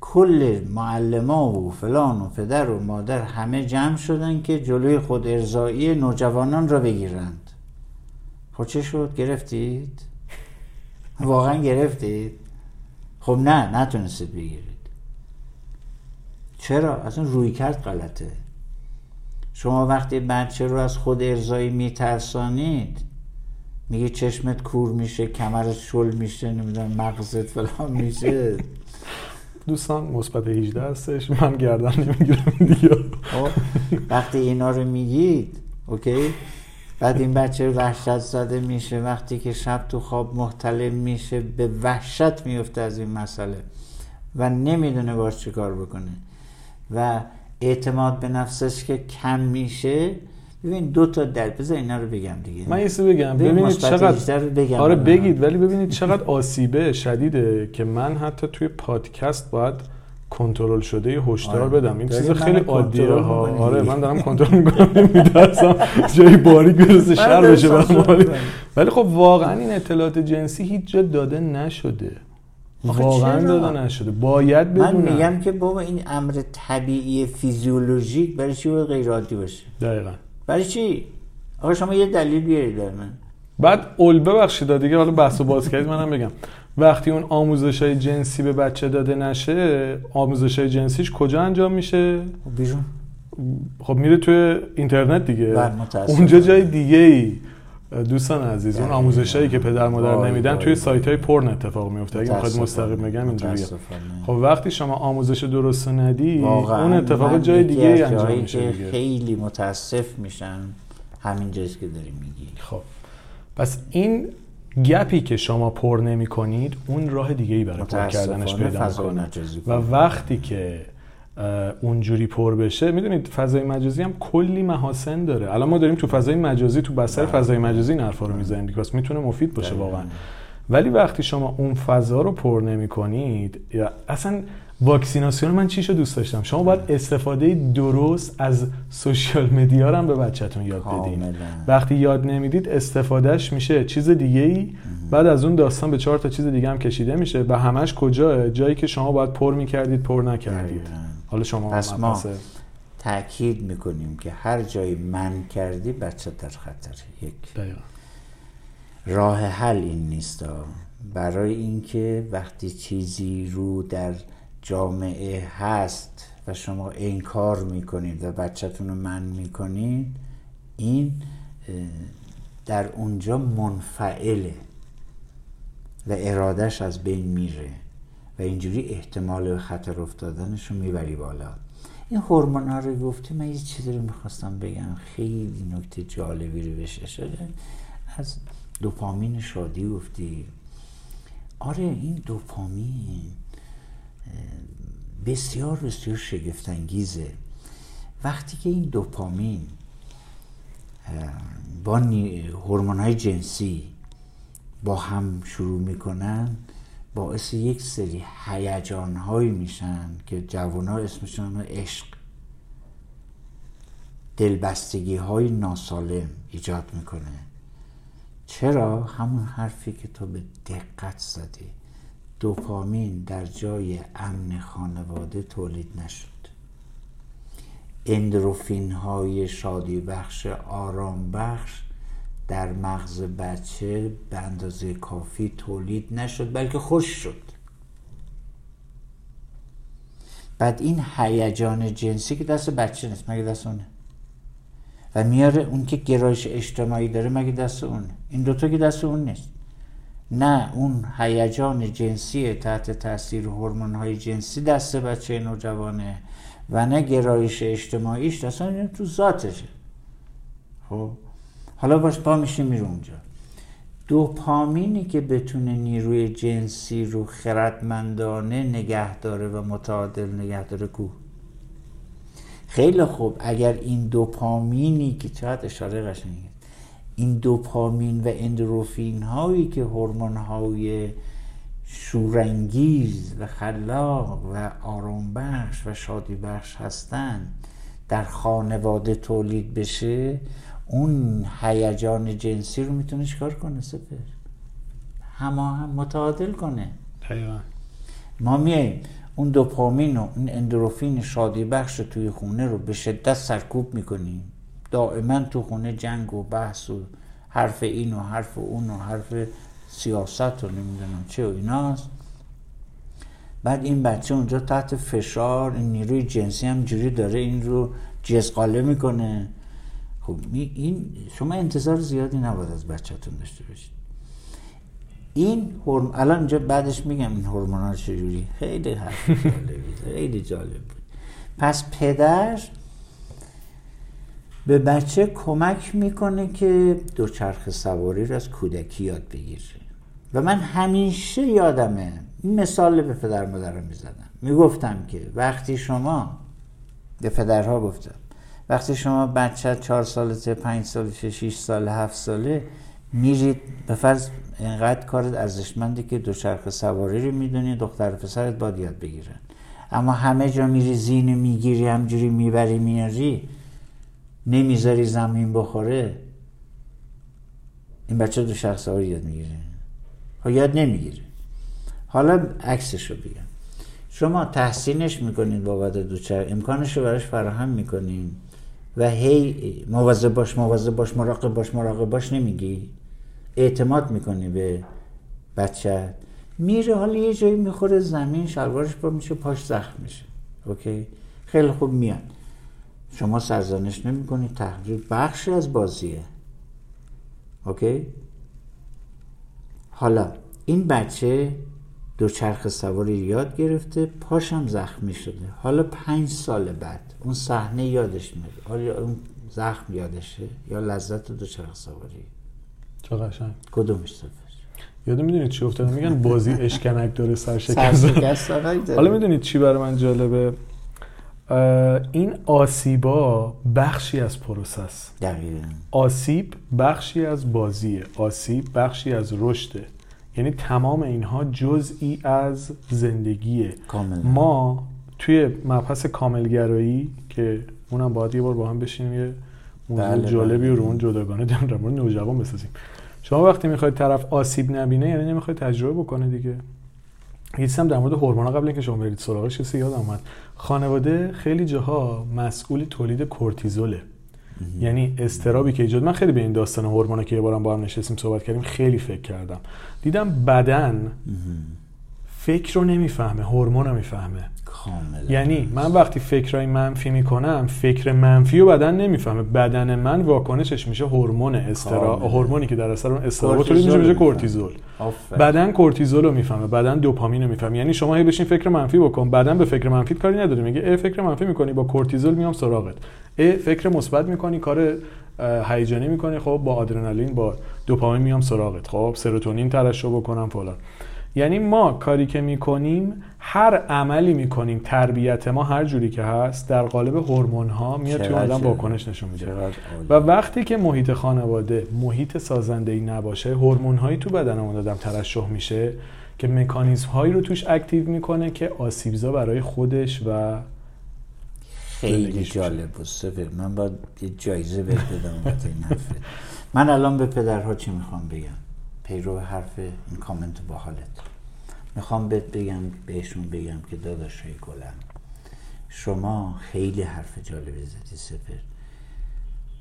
کل معلما و فلان و پدر و مادر همه جمع شدن که جلوی خود ارزایی نوجوانان را بگیرند. خب چه شد؟ گرفتید؟ واقعا گرفتید؟ خب نه نتونستید بگیرید. چرا؟ اصلا روی کرد غلطه. شما وقتی بچه رو از خود ارزایی میترسانید میگه چشمت کور میشه کمرت شل میشه نمی‌دونم مغزت فلان میشه. دوستان مثبت 18 هستش. من گردن نمی‌گیرم دیگه. خب، وقتی اینا رو میگید اوکی؟ بعد این بچه وحشت زده میشه. وقتی که شب تو خواب محتلم میشه به وحشت میفته از این مسئله و نمی‌دونه باش چه کار بکنه. و اعتماد به نفسش که کم میشه. ببین دو تا در بذار اینا رو بگم دیگه. من یه بگم. ببینید چقدر بگم. آره. بگید ولی ببینید چقدر آسیبه شدیده که من حتی توی پادکست باید کنترل شده هشدار آره. بدم. این چیز خیلی عادیه ها آره من دارم کنترل می‌کنم. نمیترسم جای باریک برسه شر بشه ولی خب واقعا این اطلاعات جنسی هیچ جا داده نشده. واقعا داده نشده. باید بدونم. من میگم که بابا این امر طبیعی فیزیولوژیک برای چی باید غیر عادی باشه؟ دقیقا. برای چی؟ آقا شما یه دلیل بیارید من. بعد اول ببخشید دیگه حالا بحث و باز کردید منم بگم. وقتی اون آموزش های جنسی به بچه داده نشه آموزش های جنسیش کجا انجام میشه؟ خب بیرون. خب میره توی اینترنت دیگه. بله، اونجا جای دیگه ای دوستان عزیز اون آموزش هایی که پدر مادر نمیدن توی سایت های پرن اتفاق میفته. اگه می‌خواد مستقیم بگم اینجوریه. خب وقتی شما آموزش درست ندی اون اتفاق جای دیگه ای انجام میشه خیلی متاسف میشن همین جایی که داری میگی. خب. پس این گپی که شما پر نمی کنید اون راه دیگه ای برای پر کردنش پیدا می‌کنه و وقتی که اونجوری پر بشه می‌دونید فضای مجازی هم کلی محاسن داره. الان ما داریم تو فضای مجازی تو بستر بله. فضای مجازی این حرفا رو می‌زنیم بیکاز می‌تونه مفید باشه واقعا. ولی وقتی شما اون فضا رو پر نمی کنید یا اصلا واکسیناسیون من چیشو دوست داشتم؟ شما باید استفاده درست از سوشیال مدیا هم به بچهتون یاد بدین. وقتی یاد نمی‌دید استفادهش میشه چیز دیگه ای بعد از اون داستان به چهار تا چیز دیگه هم کشیده میشه. و همش کجا جایی که شما باید پر می‌کردید پر نکردید. حالا شما پس ما تاکید می‌کنیم که هر جایی من کردی بچه در خطر. یک. راه حل این نیست. برای اینکه وقتی چیزی رو در جامعه هست و شما انکار می‌کنید و بچهتون رو من می‌کنید این در اونجا منفعله و ارادش از بین میره و اینجوری احتمال خطر افتادنش رو می‌بری بالا. این هورمون ها رو گفتی من یه چیزی رو می‌خواستم بگم. خیلی نکته جالبی رو بشه شده از دوپامین شادی گفتی. آره این دوپامین بسیار بسیار شگفتانگیزه وقتی که این دوپامین با هورمون های جنسی با هم شروع می‌کنن باعث یک سری هیجان هایی میشن که جوان ها اسمشون عشق دلبستگی های ناسالم ایجاد می‌کنه. چرا؟ همون حرفی که تو به دقت زدی. دوپامین در جای امن خانواده تولید نشد. اندروفین های شادی بخش آرام بخش در مغز بچه به اندازه کافی تولید نشد بلکه خوش شد. بعد این هیجان جنسی که دست بچه نیست مگه دست اونه؟ و میاره اون که گرایش اجتماعی داره مگه دست اونه؟ این دوتا که دست اون نیست. نه اون هیجان جنسی تحت تاثیر هورمون های جنسی دست بچه نوجوانه و نه گرایش اجتماعیش اصلا تو ذاتشه. خب؟ حالا باش پا میشه میره اونجا. دوپامینی که بتونه نیروی جنسی رو خردمندانه نگه داره و متعادل نگه داره کو؟ خیلی خوب. اگر این دوپامینی که چقدر اشاره قشنگه. این دوپامین و اندروفین هایی که هورمون های شورانگیز و خلاق و آرام بخش و شادی بخش هستند در خانواده تولید بشه اون هیجان جنسی رو می‌تونه چیکار کنه سپر؟ همه هم متعادل کنه. دقیقا. ما میاییم اون دوپامین و اون اندروفین شادی بخش توی خونه رو به شدت سرکوب می‌کنیم. دائما تو خونه جنگ و بحث و حرف این و حرف اون و حرف سیاست و نمی‌دونم چه و ایناست. بعد این بچه اونجا تحت فشار این نیروی جنسی هم جوری داره این رو جزقاله می‌کنه. خب این شما انتظار زیادی نباید از بچهتون داشته باشید. این هرم... الان اینجا بعدش میگم این هورمونال چجوری. خیلی حرف جالبی خیلی جالب بود. پس پدر به بچه کمک می‌کنه که دوچرخ سواری رو از کودکی یاد بگیره. و من همیشه یادمه این مثال به پدر مادرم می‌زدم. می‌گفتم که وقتی شما به پدرها گفتم وقتی شما بچه چهار سالته پنج سالشه شیش ساله هفت ساله میرید به فرض اینقدر کارت ارزشمنده که دوچرخه سواری رو می‌دونی دختر پسرت باید یاد بگیرن. اما همه جا میری زین می‌گیری همجوری می‌بری میاری نمی‌ذاری زمین بخوره؟ این بچه دو شخص سواری یاد می‌گیره. ها یاد نمی‌گیره. حالا عکسش رو بگم. شما تحسینش می‌کنید بابت دوچر امکانش رو براش فراهم می‌کنین و هی مواظب باش مواظب باش مراقب باش مراقب باش نمیگی. اعتماد می‌کنی به بچه میره حالا یه جایی می‌خوره زمین شلوارش با میشه پاش زخم میشه. اوکی؟ خیلی خوب میاد. شما سرزنش نمی کنید تحقیق بخشی از بازیه. اوکی؟ حالا این بچه دوچرخ سواری یاد گرفته پاشم زخمی شده. حالا پنج سال بعد اون صحنه یادش میاد. آیا اون زخم یادشه یا لذت دوچرخ سواری؟ چه قشنگ. کدومش سفر یادم می‌دونید چی افتاده میگن بازی اشکنک داره سرشکست. حالا می‌دونید چی برای من جالبه؟ این آسیبا بخشی از پروسه است. آسیب بخشی از بازیه. آسیب بخشی از رشده. یعنی تمام اینها جزئی از زندگیه. کامل. ما توی مبحث کاملگرایی که اونم باید یه بار با هم بشینیم یه موضوع بله جالبی بله. رو اون جداگانه در مورد نوجوان بسازیم. شما وقتی می‌خواید طرف آسیب نبینه یعنی نمی‌خواید تجربه بکنه دیگه. یه هم در مورد هورمونا قبل اینکه شما برید سراغش چیزی یادم اومد. خانواده خیلی جاها مسئول تولید کورتیزوله. یعنی استرابی که ایجاد من خیلی به این داستان هورمونا که یه بارم با هم نشستیم صحبت کردیم خیلی فکر کردم. دیدم بدن فکر رو نمی‌فهمه هورمون رو می‌فهمه. کاملا. یعنی من وقتی فکرای منفی می‌کنم فکر منفی و بدن نمی‌فهمه. بدن من واکنشش میشه هورمون استرا. هورمونی که در اثر اون استرا تولید میشه میشه. کورتیزول. بدن کورتیزول رو می‌فهمه. بدن دوپامین رو می‌فهمه. یعنی شما هی بشین فکر منفی بکن. بدن به فکر منفی کاری نداره. میگه ای فکر منفی می‌کنی با کورتیزول میام سراغت. ای فکر مثبت می‌کنی کار هیجانی می‌کنی خب با آدرنالین با دوپامین میام سراغت. خب سروتونین ترشح بکنم فلان. یعنی ما کاری که می‌کنیم هر عملی می‌کنیم تربیت ما هر جوری که هست در قالب هورمون ها میاد توی آدم. واکنش نشون میده. و وقتی که محیط خانواده محیط سازنده ای نباشه هورمون هایی تو بدن اون آدم ترشح میشه که مکانیزم هایی رو توش اکتیو می‌کنه که آسیبزا برای خودش و خیلی. جالب بود سفر من باید یه جایزه بهت بدم بابت این حرفت من الان به پدرها چی می‌خوام بگم پیرو حرف این کامنت با حالت می‌خوام بهت بگم بهشون بگم که داداشای گلم شما خیلی حرف جالبی زدی سپر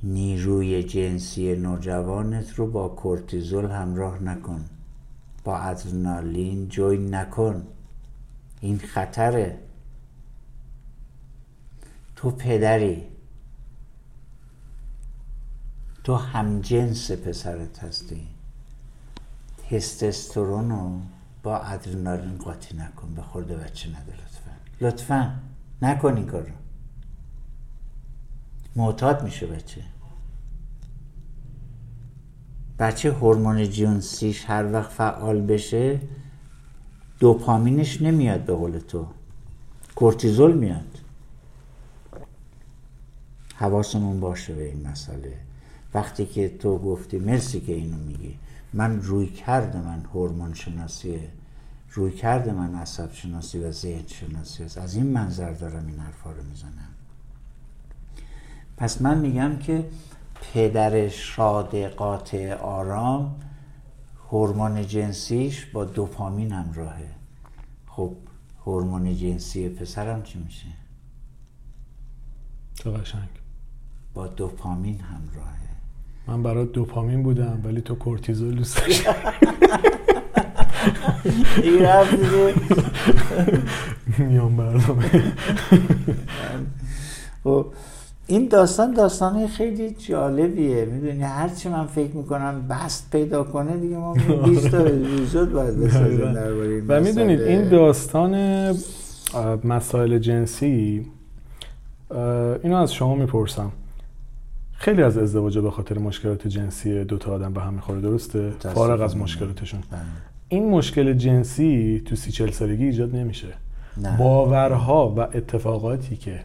نیروی جنسی نوجوانت رو با کورتیزول همراه نکن با ادرنالین جوین نکن. این خطره. تو پدری. تو همجنس پسرت هستی. تستوسترون رو با ادرنالین قاطی نکن به خورده بچه نده لطفا. لطفا نکن این کار معتاد میشه بچه. بچه هورمون جنسیش هر وقت فعال بشه دوپامینش نمیاد به قول تو. کورتیزول میاد. حواسمون باشه به این مسئله. وقتی که تو گفتی مرسی که اینو میگی. من روی کرده من هورمون شناسی روی کرده من عصب شناسی و ذهن شناسی است. از این منظر دارم این حرفا رو می‌زنم. پس من میگم که پدر شاد قاطع آرام هورمون جنسیش با دوپامین همراهه. خب هورمون جنسی پسرم چی میشه؟ چه قشنگ. با دوپامین همراهه. من برای دوپامین بودم ولی تو کورتیزول دوست داشتی. میام برنامه. خب این داستان داستان خیلی جالبیه. می‌دونی هرچی من فکر می‌کنم بست پیدا کنه دیگه ما 20 تا اپیزود باید بسازیم درباره و می‌دونید. این داستان مسائل جنسی اینو از شما می‌پرسم. خیلی از ازدواج به خاطر مشکلات جنسی دو تا آدم به هم می‌خوره درسته. فارغ از مشکلاتشون بله. این مشکل جنسی تو سی چل سالگی ایجاد نمیشه نه. باورها و اتفاقاتی که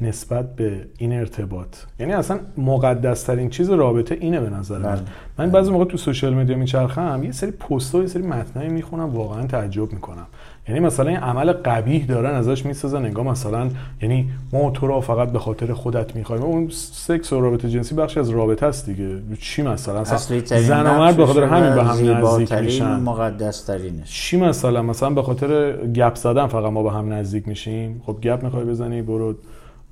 نسبت به این ارتباط یعنی اصلا مقدس ترین چیز رابطه اینه به نظر من بله. من بعضی موقع تو سوشال مدیا میچرخم یه سری پست و یه سری متنایی می‌خونم واقعا تعجب می‌کنم یعنی مثلا این عمل قبیح دارن ازش می‌سازن انگار مثلا یعنی ما تو را فقط به خاطر خودت می‌خوایم. اون سکس و رابطه جنسی بخشی از رابطه است دیگه. چی مثلا؟ زن و مرد به خاطر همین به هم نزدیک میشن. مقدس ترینش چی مثلا؟ مثلا به خاطر گپ زدن فقط ما به هم نزدیک میشیم. خب گپ می‌خوای بزنی برو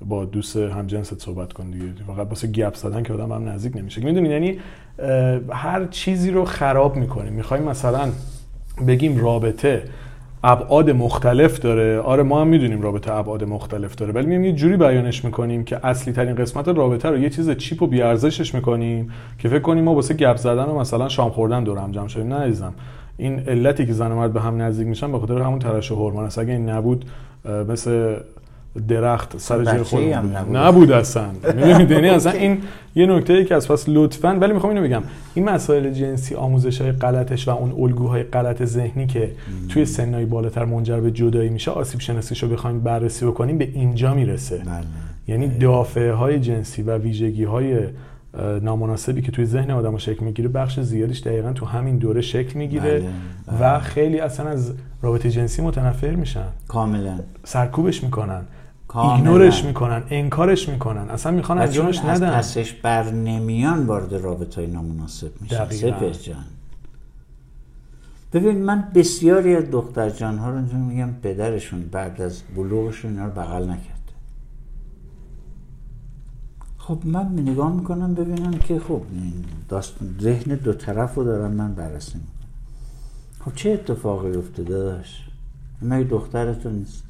با دوست همجنست صحبت کن دیگه. فقط واسه گپ زدن که آدم هم نزدیک نمیشه. می‌دونی یعنی هر چیزی رو خراب می‌کنیم. می‌خوایم مثلا بگیم رابطه ابعاد مختلف داره. آره ما هم می‌دونیم رابطه ابعاد مختلف داره ولی میایم یه جوری بیانش می‌کنیم که اصلی ترین قسمت رابطه رو یه چیز چیپ و بیارزشش می‌کنیم که فکر کنیم ما واسه گپ زدن و مثلا شام خوردن دور هم جمع شدیم. نه عزیزم. این علتی که زن و مرد به هم نزدیک میشن به خاطر همون ترشح هورمون است. اگه این نبود مثل درخت سر جای خود. نبود. نبود اصلا. می‌دونید؟ یعنی اصلا این یه نکته ای که از پس لطفا ولی می‌خوام اینو بگم. این مسائل جنسی آموزش های غلطش و اون الگوهای غلط ذهنی که توی سنهای بالاتر منجر به جدایی میشه آسیب شناسیشو بخوایم بررسی بکنیم به اینجا می‌رسه. بله. یعنی دافعه های جنسی و ویژگی های نامناسبی که توی ذهن آدم شکل می‌گیره بخش زیادیش دقیقا تو همین دوره شکل می‌گیره بله، و خیلی اصلا از رابطه جنسی متنفر میشن. کاملا. سرکوبش می‌کنن. ایگنورش می‌کنن انکارش می‌کنن اصلا می‌خوان انجامش از ندن. پسش بر نمیان وارد رابطه های نامناسب میشن. سپر جان. ببین من بسیاری از دختر جان ها رو میگم پدرشون بعد از بلوغشون اینا رو بغل نکرد خب من نگاه می‌کنم ببینم که خب ذهن دو طرف رو دارم من بررسی می‌کنم. خب چه اتفاقی افتاده داشت؟ مگه دختر تو نیست.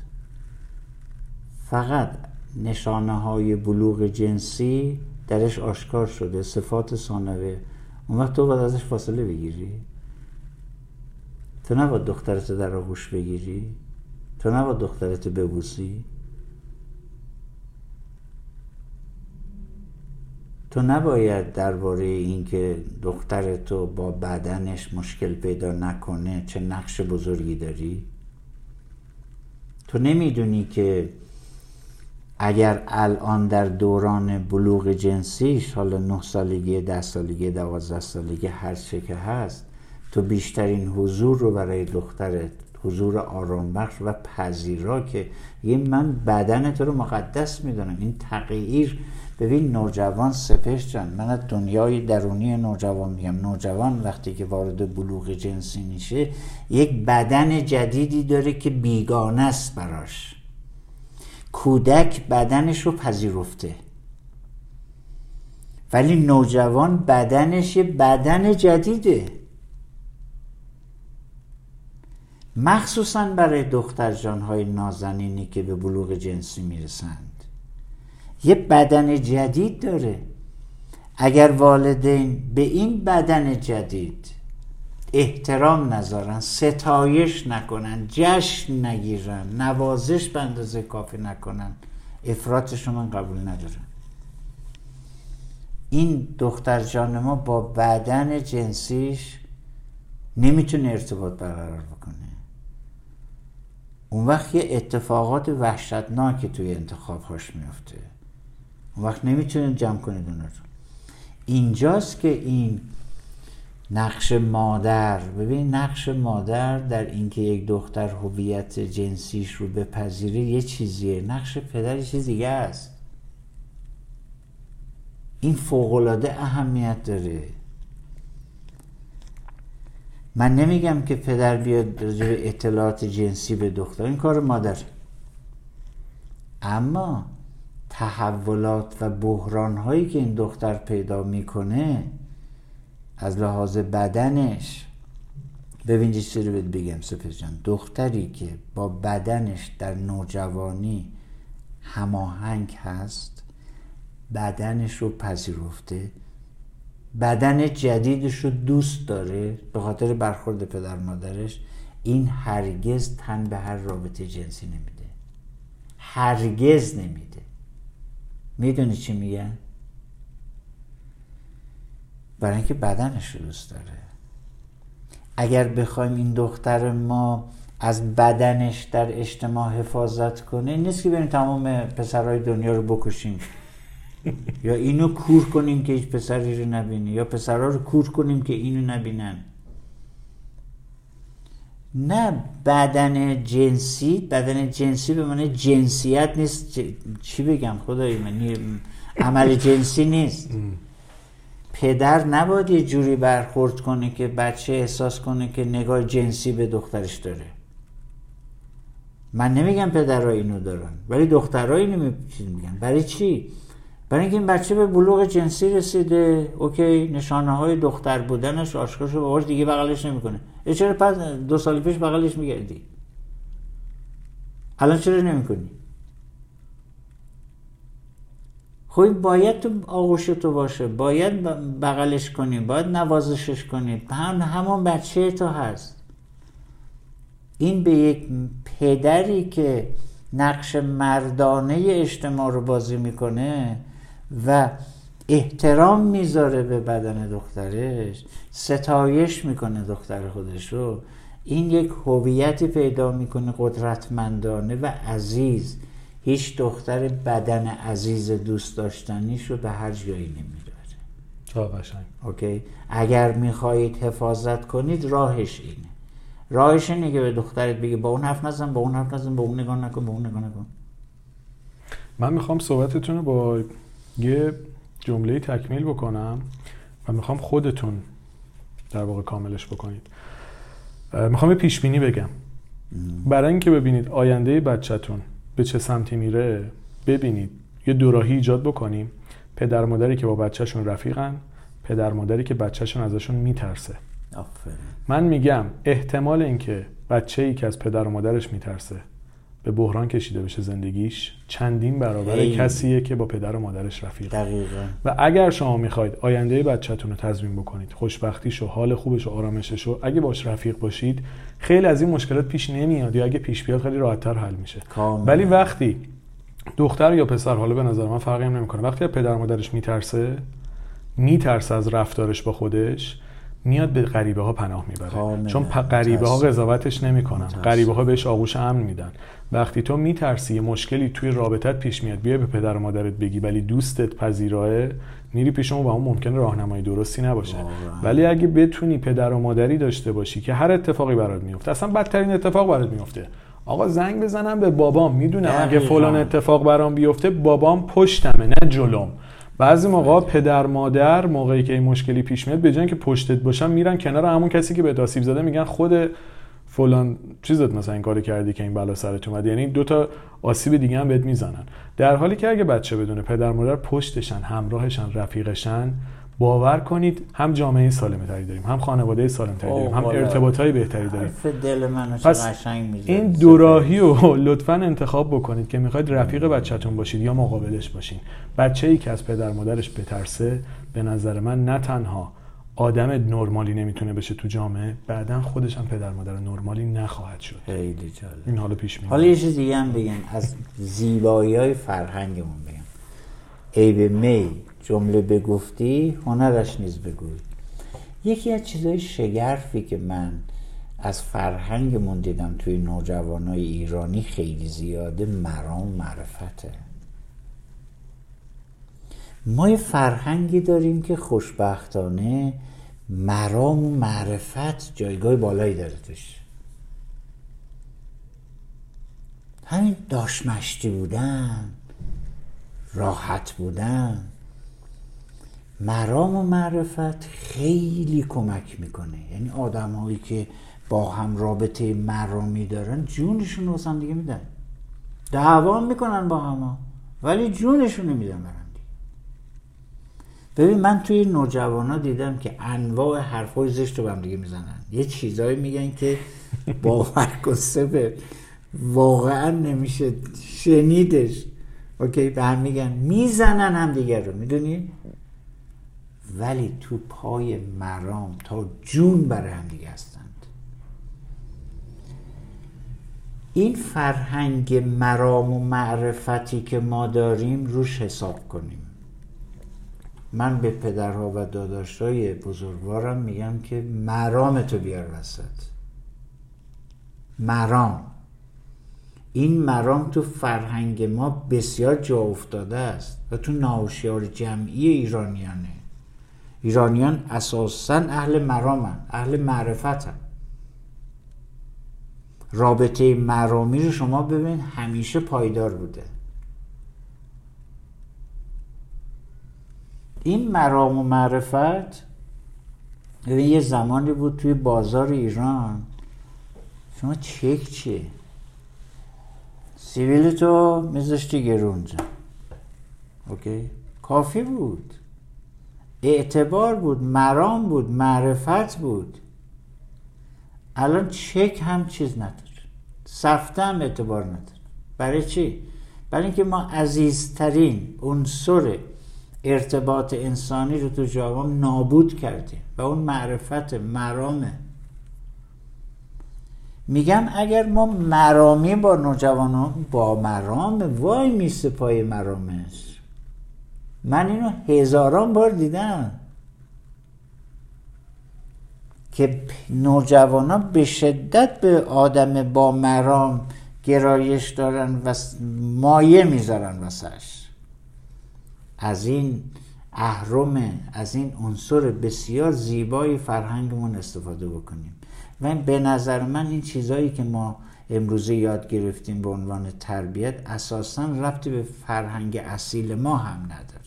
فقط نشانه های بلوغ جنسی درش آشکار شده صفات ثانویه. اون وقت تو باید ازش فاصله بگیری. تو نباید دخترت در آغوش بگیری. تو نباید دخترت ببوسی. تو نباید درباره اینکه دختر تو با بدنش مشکل پیدا نکنه چه نقش بزرگی داری. تو نمی‌دونی که اگر الان در دوران بلوغ جنسیش حالا نه سالگی ده سالگی دوازده سالگی هر چه که هست تو بیشترین حضور رو برای دخترت حضور آرام بخش و پذیرا که یه من بدن تو رو مقدس می‌دونم. این تغییر ببین نوجوان سپش جان من از دنیای درونی نوجوان میگم. نوجوان وقتی که وارد بلوغ جنسی میشه یک بدن جدیدی داره که بیگانه است براش. کودک بدنش رو پذیرفته. ولی نوجوان بدنش یه بدن جدیده. مخصوصا برای دختر جانهای نازنینی که به بلوغ جنسی می‌رسند. یه بدن جدید داره. اگر والدین به این بدن جدید احترام نذارن ستایش نکنن جشن نگیرن نوازش به اندازه کافی نکنن افراتش رو من قبول ندارم این دختر جان ما با بدن جنسیش نمی‌تونه ارتباط برقرار بکنه. اون وقت یه اتفاقات وحشتناکی توی انتخابهاش میفته اون وقت نمی‌تونه جمع کنید اون رو. اینجاست که این نقش مادر. ببین نقش مادر در اینکه یک دختر هویت جنسیش رو بپذیره یه چیزیه. نقش پدر یه چیز دیگه است. این فوقالعاده اهمیت داره. من نمیگم که پدر بیاد راجع اطلاعات جنسی به دختر. این کار مادر. اما تحولات و بحران هایی که این دختر پیدا می‌کنه از لحاظ بدنش. ببین چی رو بگم سپس جان. دختری که با بدنش در نوجوانی هماهنگ هست بدنش رو پذیرفته. بدن جدیدش رو دوست داره به خاطر برخورد پدر مادرش. این هرگز تن به هر رابطه جنسی نمیده. هرگز نمیده. می‌دونی چی میگن؟ برای اینکه بدنش رو دوست داره. اگر بخوایم این دختر ما از بدنش در اجتماع حفاظت کنه نیست که بریم تمام پسرهای دنیا رو بکشیم. یا اینو کور کنیم که هیچ پسری رو نبینه یا پسرها رو کور کنیم که اینو نبینن. نه بدن جنسی بدن جنسی به معنی جنسیت نیست. چی بگم خدایی؟ من عمل جنسی نیست. پدر نباید یه جوری برخورد کنه که بچه احساس کنه که نگاه جنسی به دخترش داره. من نمیگم پدرها اینو دارن ولی دخترها اینو میگن؟ برای چی؟ برای اینکه این بچه به بلوغ جنسی رسیده. اوکی نشانه های دختر بودنش آشکار شده دیگه بغلش نمی‌کنه. چرا پس دو سال پیش بغلش میگردی الان چرا نمی‌کنی؟ خب باید تو آغوش تو باشه. باید بغلش کنی باید نوازشش کنی. هم همون بچه تو هست. این به یک پدری که نقش مردانه اجتماع رو بازی می‌کنه و احترام می‌ذاره به بدن دخترش ستایش می‌کنه دختر خودش رو. این یک هویتی پیدا می‌کنه قدرتمندانه و عزیز. هیچ دختر بدن عزیز دوست داشتنیش رو به هر جایی نمی‌بره قشنگ. اوکی؟ اگر می‌خواهید حفاظت کنید راهش اینه. راهش اینه که به دخترت بگی با اون حرف نزن با اون حرف نزن با اون نگاه نکن با اون نگاه نکن. من می‌خوام صحبتتون رو با یه جمله تکمیل بکنم و می‌خوام خودتون در واقع کاملش بکنید. می‌خوام یه پیش بینی بگم برای اینکه ببینید آینده بچهتون به چه سمتی میره ببینید. یه دوراهی ایجاد بکنیم. پدر مادری که با بچهشون رفیقن پدر مادری که بچهشون ازشون میترسه. من میگم احتمال اینکه بچه ای که از پدر و مادرش میترسه به بحران کشیده بشه زندگیش چندین برابر کسیه که با پدر و مادرش رفیق. دقیقا. و اگر شما می‌خواید آینده بچهتون رو تضمین بکنید خوشبختیش و حال خوبش و آرامشش و اگه باش رفیق باشید خیلی از این مشکلات پیش نمیاد یا اگه پیش بیاد خیلی راحتتر حل میشه. ولی وقتی دختر یا پسر حالا به نظر من فرقی هم نمی‌کنه وقتی پدر و مادرش میترسه میترسه از رفتارش با خودش میاد به غریبه ها پناه می‌بره. چون غریبه ها قضاوتش نمی‌کنن. غریبه ها بهش آغوش امن میدن. وقتی تو میترسی یه مشکلی توی رابطت پیش میاد بیا به پدر و مادرت بگی ولی دوستت پذیراه میری پیش اون و اون ممکن راهنمای درستی نباشه. ولی اگه بتونی پدر و مادری داشته باشی که هر اتفاقی برات میفته اصلا بدترین اتفاق برات میفته آقا زنگ بزنم به بابام. می‌دونم اگه فلان اتفاق برام بیفته بابام پشتمه نه جلوم. بعضی موقع پدر مادر موقعی که این مشکلی پیش میاد به که پشتت باشن میرن کنار همون کسی که به آسیب زده میگن خود فلان چیزت مثلا این کارو کردی که این بلا سرت اومد. یعنی دو تا آسیب دیگه هم بهت می‌زنن. در حالی که اگه بچه بدونه پدر مادر پشتشن همراهشن رفیقشن باور کنید هم جامعه سالم تری داریم هم خانواده سالم تری داریم هم ارتباط های بهتری داریم. دل منو پس این دوراهی رو لطفا انتخاب بکنید که می‌خواید رفیق بچهتون باشید یا مقابلش باشین. بچه ای که از پدر مادرش بترسه به نظر من نه تنها آدم نرمالی نمی‌تونه بشه تو جامعه بعدا خودش هم پدر مادر نرمالی نخواهد شد. خیلی جالب. این حالا پیش میاد حالا یه چیز دیگه هم بگن از زیبایی های فرهنگمون بگم. عیب می جمله بگفتی هنرش نیز بگوی. یکی از چیزهای شگرفی که من از فرهنگمون دیدم توی نوجوانای ایرانی خیلی زیاده مرام معرفته. ما یه فرهنگی داریم که خوشبختانه مرام و معرفت جایگاه بالایی داره توش. همین داشمشتی بودن راحت بودن. مرام و معرفت خیلی کمک می‌کنه. یعنی آدم هایی که با هم رابطه مرامی دارن جونشون رو هم دیگه میدن. دعوا می‌کنن با هم ولی جونشون رو میدن برن ببین من توی نوجوانا دیدم که انواع حرفای زشت رو هم دیگه می‌زنن. یه چیزایی میگن که باور کن واقعا نمیشه شنیدش. اوکی به هم میگن. می‌زنن هم دیگر رو. می‌دونی؟ ولی تو پای مرام تا جون برای هم دیگه هستند. این فرهنگ مرام و معرفتی که ما داریم روش حساب کنیم. من به پدرها و داداشای بزرگوارم میگم که مرام تو بیار وسط. مرام. این مرام تو فرهنگ ما بسیار جا افتاده است و تو ناوشیار جمعی ایرانیانه. ایرانیان اساسا اهل مرامن اهل معرفتن. رابطه مرامی رو شما ببین همیشه پایدار بوده. این مرام و معرفت یه زمانی بود توی بازار ایران. شما چک چیه سیویل تو میذاشتی گرونجا. اوکی؟ کافی بود. اعتبار بود مرام بود معرفت بود. الان چک هم چیز نداره. سفته هم اعتبار نداره. برای چی؟ برای اینکه ما عزیزترین عنصر ارتباط انسانی رو تو جوان نابود کردیم و اون معرفت مرامه. میگم اگر ما مرامی با نوجوانان با مرام وای میسته پای مرامش. من اینو هزاران بار دیدم که نوجوانان به شدت به آدم با مرام گرایش دارن و مایه می‌ذارن واسش. از این اهرم از این عنصر بسیار زیبای فرهنگمون استفاده بکنیم. و به نظر من این چیزهایی که ما امروزه یاد گرفتیم به عنوان تربیت اساسا ربطی به فرهنگ اصیل ما هم نداره.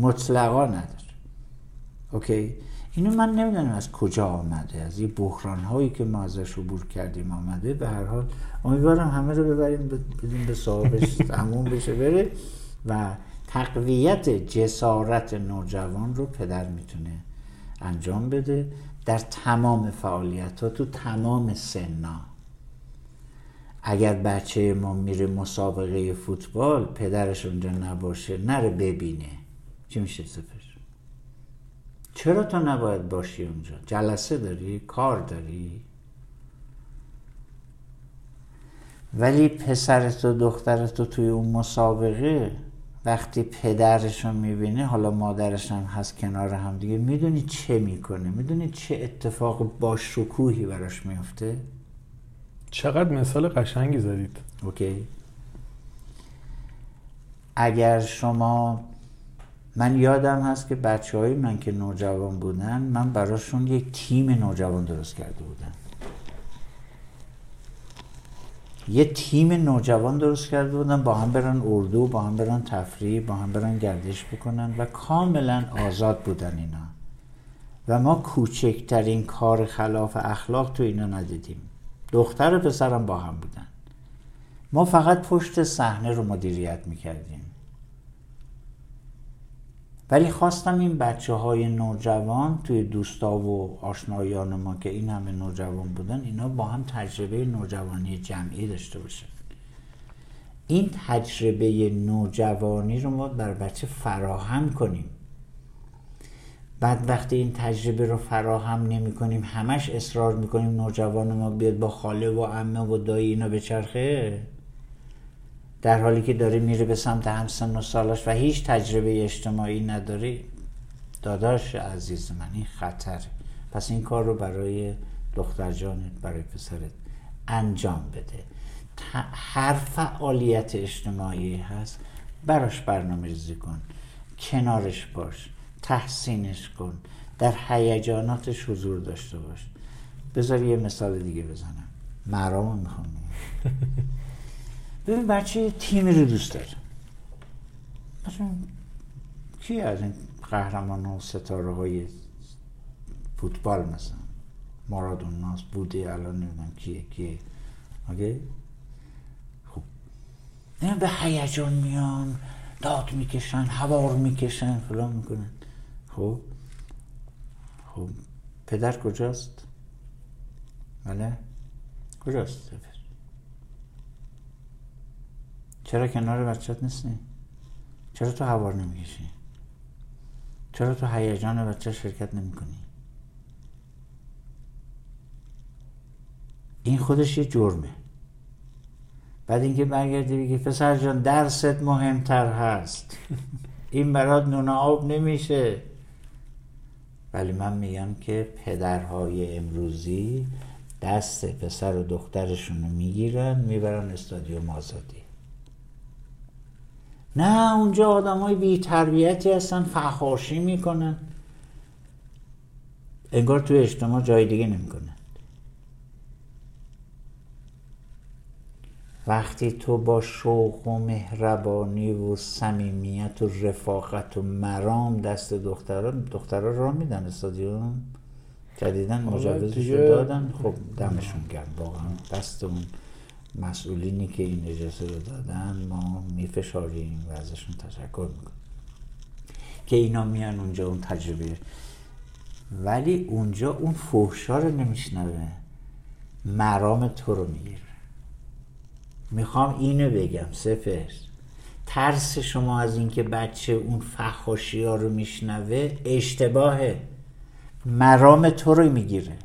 مطلقا نداره. اوکی؟ اینو من نمی‌دونم از کجا آمده. از این بحران هایی که ما ازش عبور کردیم آمده. به هر حال امیدوارم همه رو ببریم بدیم به صاحبش تموم بشه بره. و تقویت جسارت نوجوان رو پدر می‌تونه انجام بده. در تمام فعالیت ها تو تمام سنا اگر بچه ما میره مسابقه فوتبال پدرش اونجا نباشه نره ببینه. چی میشه سفر. چرا تو نباید باشی اونجا؟ جلسه داری؟ کار داری؟ ولی پسرت و دخترت توی اون مسابقه وقتی پدرش رو می‌بینه حالا مادرش هم هست کنار هم دیگه می‌دونی چه می‌کنه؟ می‌دونی چه اتفاق با شکوهی براش میفته چقدر مثال قشنگی زدید. اوکی. اگر شما من یادم هست که بچه های من که نوجوان بودن من براشون یک تیم نوجوان درست کرده بودم یه تیم نوجوان درست کرده بودن با هم برن اردو با هم برن تفریح با هم برن گردش بکنن و کاملا آزاد بودن اینا. و ما کوچکترین کار خلاف اخلاق تو اینا ندیدیم. دختر و پسرم با هم بودن. ما فقط پشت صحنه رو مدیریت می‌کردیم. ولی خواستم این بچه های نوجوان توی دوستا و آشنایان ما که این همه نوجوان بودن اینا با هم تجربه نوجوانی جمعی داشته باشن. این تجربه نوجوانی رو ما بر بچه فراهم کنیم. بعد وقتی این تجربه رو فراهم نمی کنیم همش اصرار می‌کنیم نوجوان ما بیاد با خاله و عمه و دایی اینا به چرخه در حالی که داره میره به سمت همسن و سالاش و هیچ تجربه اجتماعی نداری داداش عزیز من این خطر. پس این کار رو برای دختر جانت برای پسرت انجام بده. هر فعالیت اجتماعی هست براش برنامه ریزی کن کنارش باش تحسینش کن در هیجاناتش حضور داشته باش. بذار یه مثال دیگه بزنم. مرام می‌خوام ببین بچه تیمی رو دوست داره مثلا کی از این قهرمان و ستاره های فوتبال مثلا؟ مارادوناس بوده الان نمی‌دونم کیه کیه. اوکی؟ خب. این به هیجان میان داد می‌کشن هوار می‌کشن فلان می‌کنن. خب. خب. پدر کجاست؟ بله؟ کجاست؟ چرا کنار بچت نیستی؟ چرا تو هوار نمی‌کشی؟ چرا تو هیجان بچه شرکت نمی‌کنی؟ این خودش یه جرمه. بعد اینکه برگردی بگی پسر جان درست مهمتر هست. این برات نون آب نمیشه. ولی من میگم که پدرهای امروزی دست پسر و دخترشون رو می‌گیرن می‌برن استادیوم آزادی. نه اونجا آدم های بی تربیتی هستن فخاشی می‌کنن. انگار تو اجتماع جای دیگه نمی‌کنن. وقتی تو با شوق و مهربانی و صمیمیت و رفاقت و مرام دست دختران دختران را میدن استادیوم؟ جدیدن مجوزش دادن. خب دمشون گرم واقعا دست اون مسئولینی که این اجازه رو دادن ما میفشاریم و ازشون تشکر می‌کنیم. که اینا میان اونجا اون تجربه. ولی اونجا اون فحشا رو نمیشنوه. مرام تو رو می‌گیره. می‌خوام اینو بگم سفر ترس شما از اینکه بچه اون فحاشی ها رو میشنوه اشتباهه. مرام تو رو می‌گیره.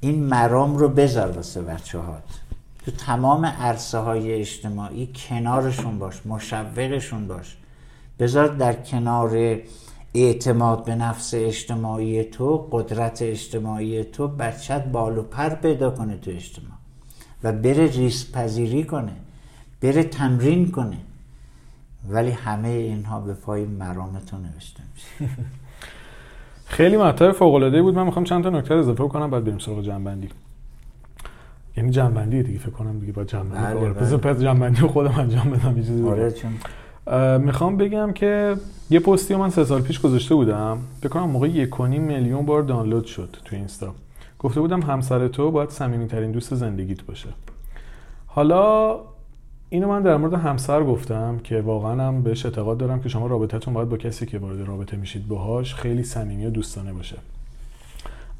این مرام رو بذار واسه بچه هات تو تمام عرصه های اجتماعی کنارشون باش مشوقشون باش. بذار در کنار اعتماد به نفس اجتماعی تو قدرت اجتماعی تو بچت بال و پر پیدا کنه تو اجتماع و بره ریس پذیری کنه بره تمرین کنه. ولی همه اینها به پای مرامتون نوشته میشه. خیلی مطلب فوق العاده بود. من می‌خوام چند تا نکته اضافه کنم بعد بریم سراغ جنبندی. یعنی جنبندی دیگه فکر کنم دیگه با جنبندی بله بله. پس جنبندی خودم انجام بدم یه چیزی آره می‌خوام بگم که یه پستی من سه سال پیش گذاشته بودم. فکر کنم موقع یک میلیون بار دانلود شد تو اینستا. گفته بودم همسر تو باید صمیمی ترین دوست زندگیت باشه. حالا اینو من در مورد همسر گفتم که واقعا هم بهش اعتقاد دارم که شما رابطتون باید با کسی که وارد رابطه میشید باهاش خیلی صمیمی و دوستانه باشه.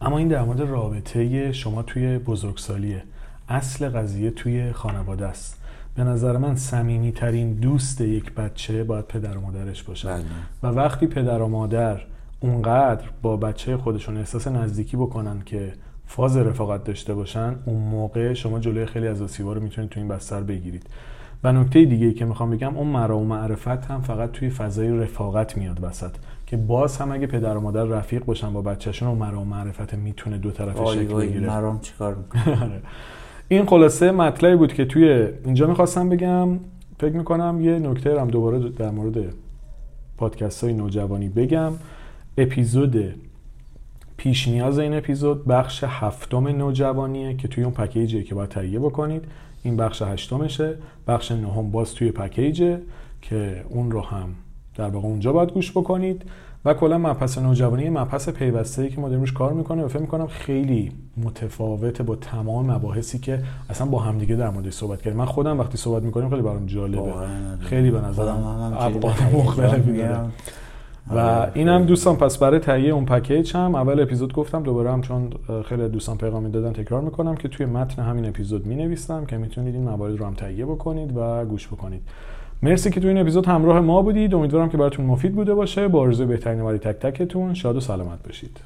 اما این در مورد رابطه شما توی بزرگسالیه. اصل قضیه توی خانواده است. به نظر من صمیمی ترین دوست یک بچه باید پدر و مادرش باشه. بله. و وقتی پدر و مادر اونقدر با بچه خودشون احساس نزدیکی بکنن که فاز رفاقت داشته باشن اون موقع شما جلوی خیلی از آسیبا رو می‌تونید تو این بستر بگیرید. و نکته دیگه که می‌خوام بگم اون مرا و معرفت هم فقط توی فضای رفاقت میاد وسط. که باز هم اگه پدر و مادر رفیق باشن با بچهشون و مرا و معرفت می‌تونه دو طرفه شکل بگیره. مرام چیکار آره. این خلاصه مطلبی بود که توی اینجا می‌خواستم بگم. فکر می‌کنم یه نکته هم دوباره در مورد پادکست های نوجوانی بگم. اپیزود پیش نیاز این اپیزود بخش هفتم نوجوانیه که توی اون پکیجیه که باید تهیه بکنید. این بخش هشتمشه بخش نهم باز توی پکیجه که اون رو هم در واقع اونجا باید گوش بکنید. و کلا مبحث نوجوانی مبحث پیوسته که ما داریم کار می‌کنه و فکر می‌کنم خیلی متفاوته با تمام مباحثی که اصلا با همدیگه در موردش صحبت کردیم. من خودم وقتی صحبت می‌کنیم خیلی برام جالبه. خیلی به نظرم ابعاد مختلفی داره. و آره، اینم دوستان پس برای تهیه اون پکیج هم اول اپیزود گفتم دوباره هم چون خیلی دوستان پیغام دادن تکرار می‌کنم که توی متن همین اپیزود می نویسم که می‌تونید این موارد رو هم تهیه بکنید و گوش بکنید. مرسی که توی این اپیزود همراه ما بودید. امیدوارم که براتون مفید بوده باشه. با آرزوی بهترین واری تک تکتون شاد و سلامت باشید.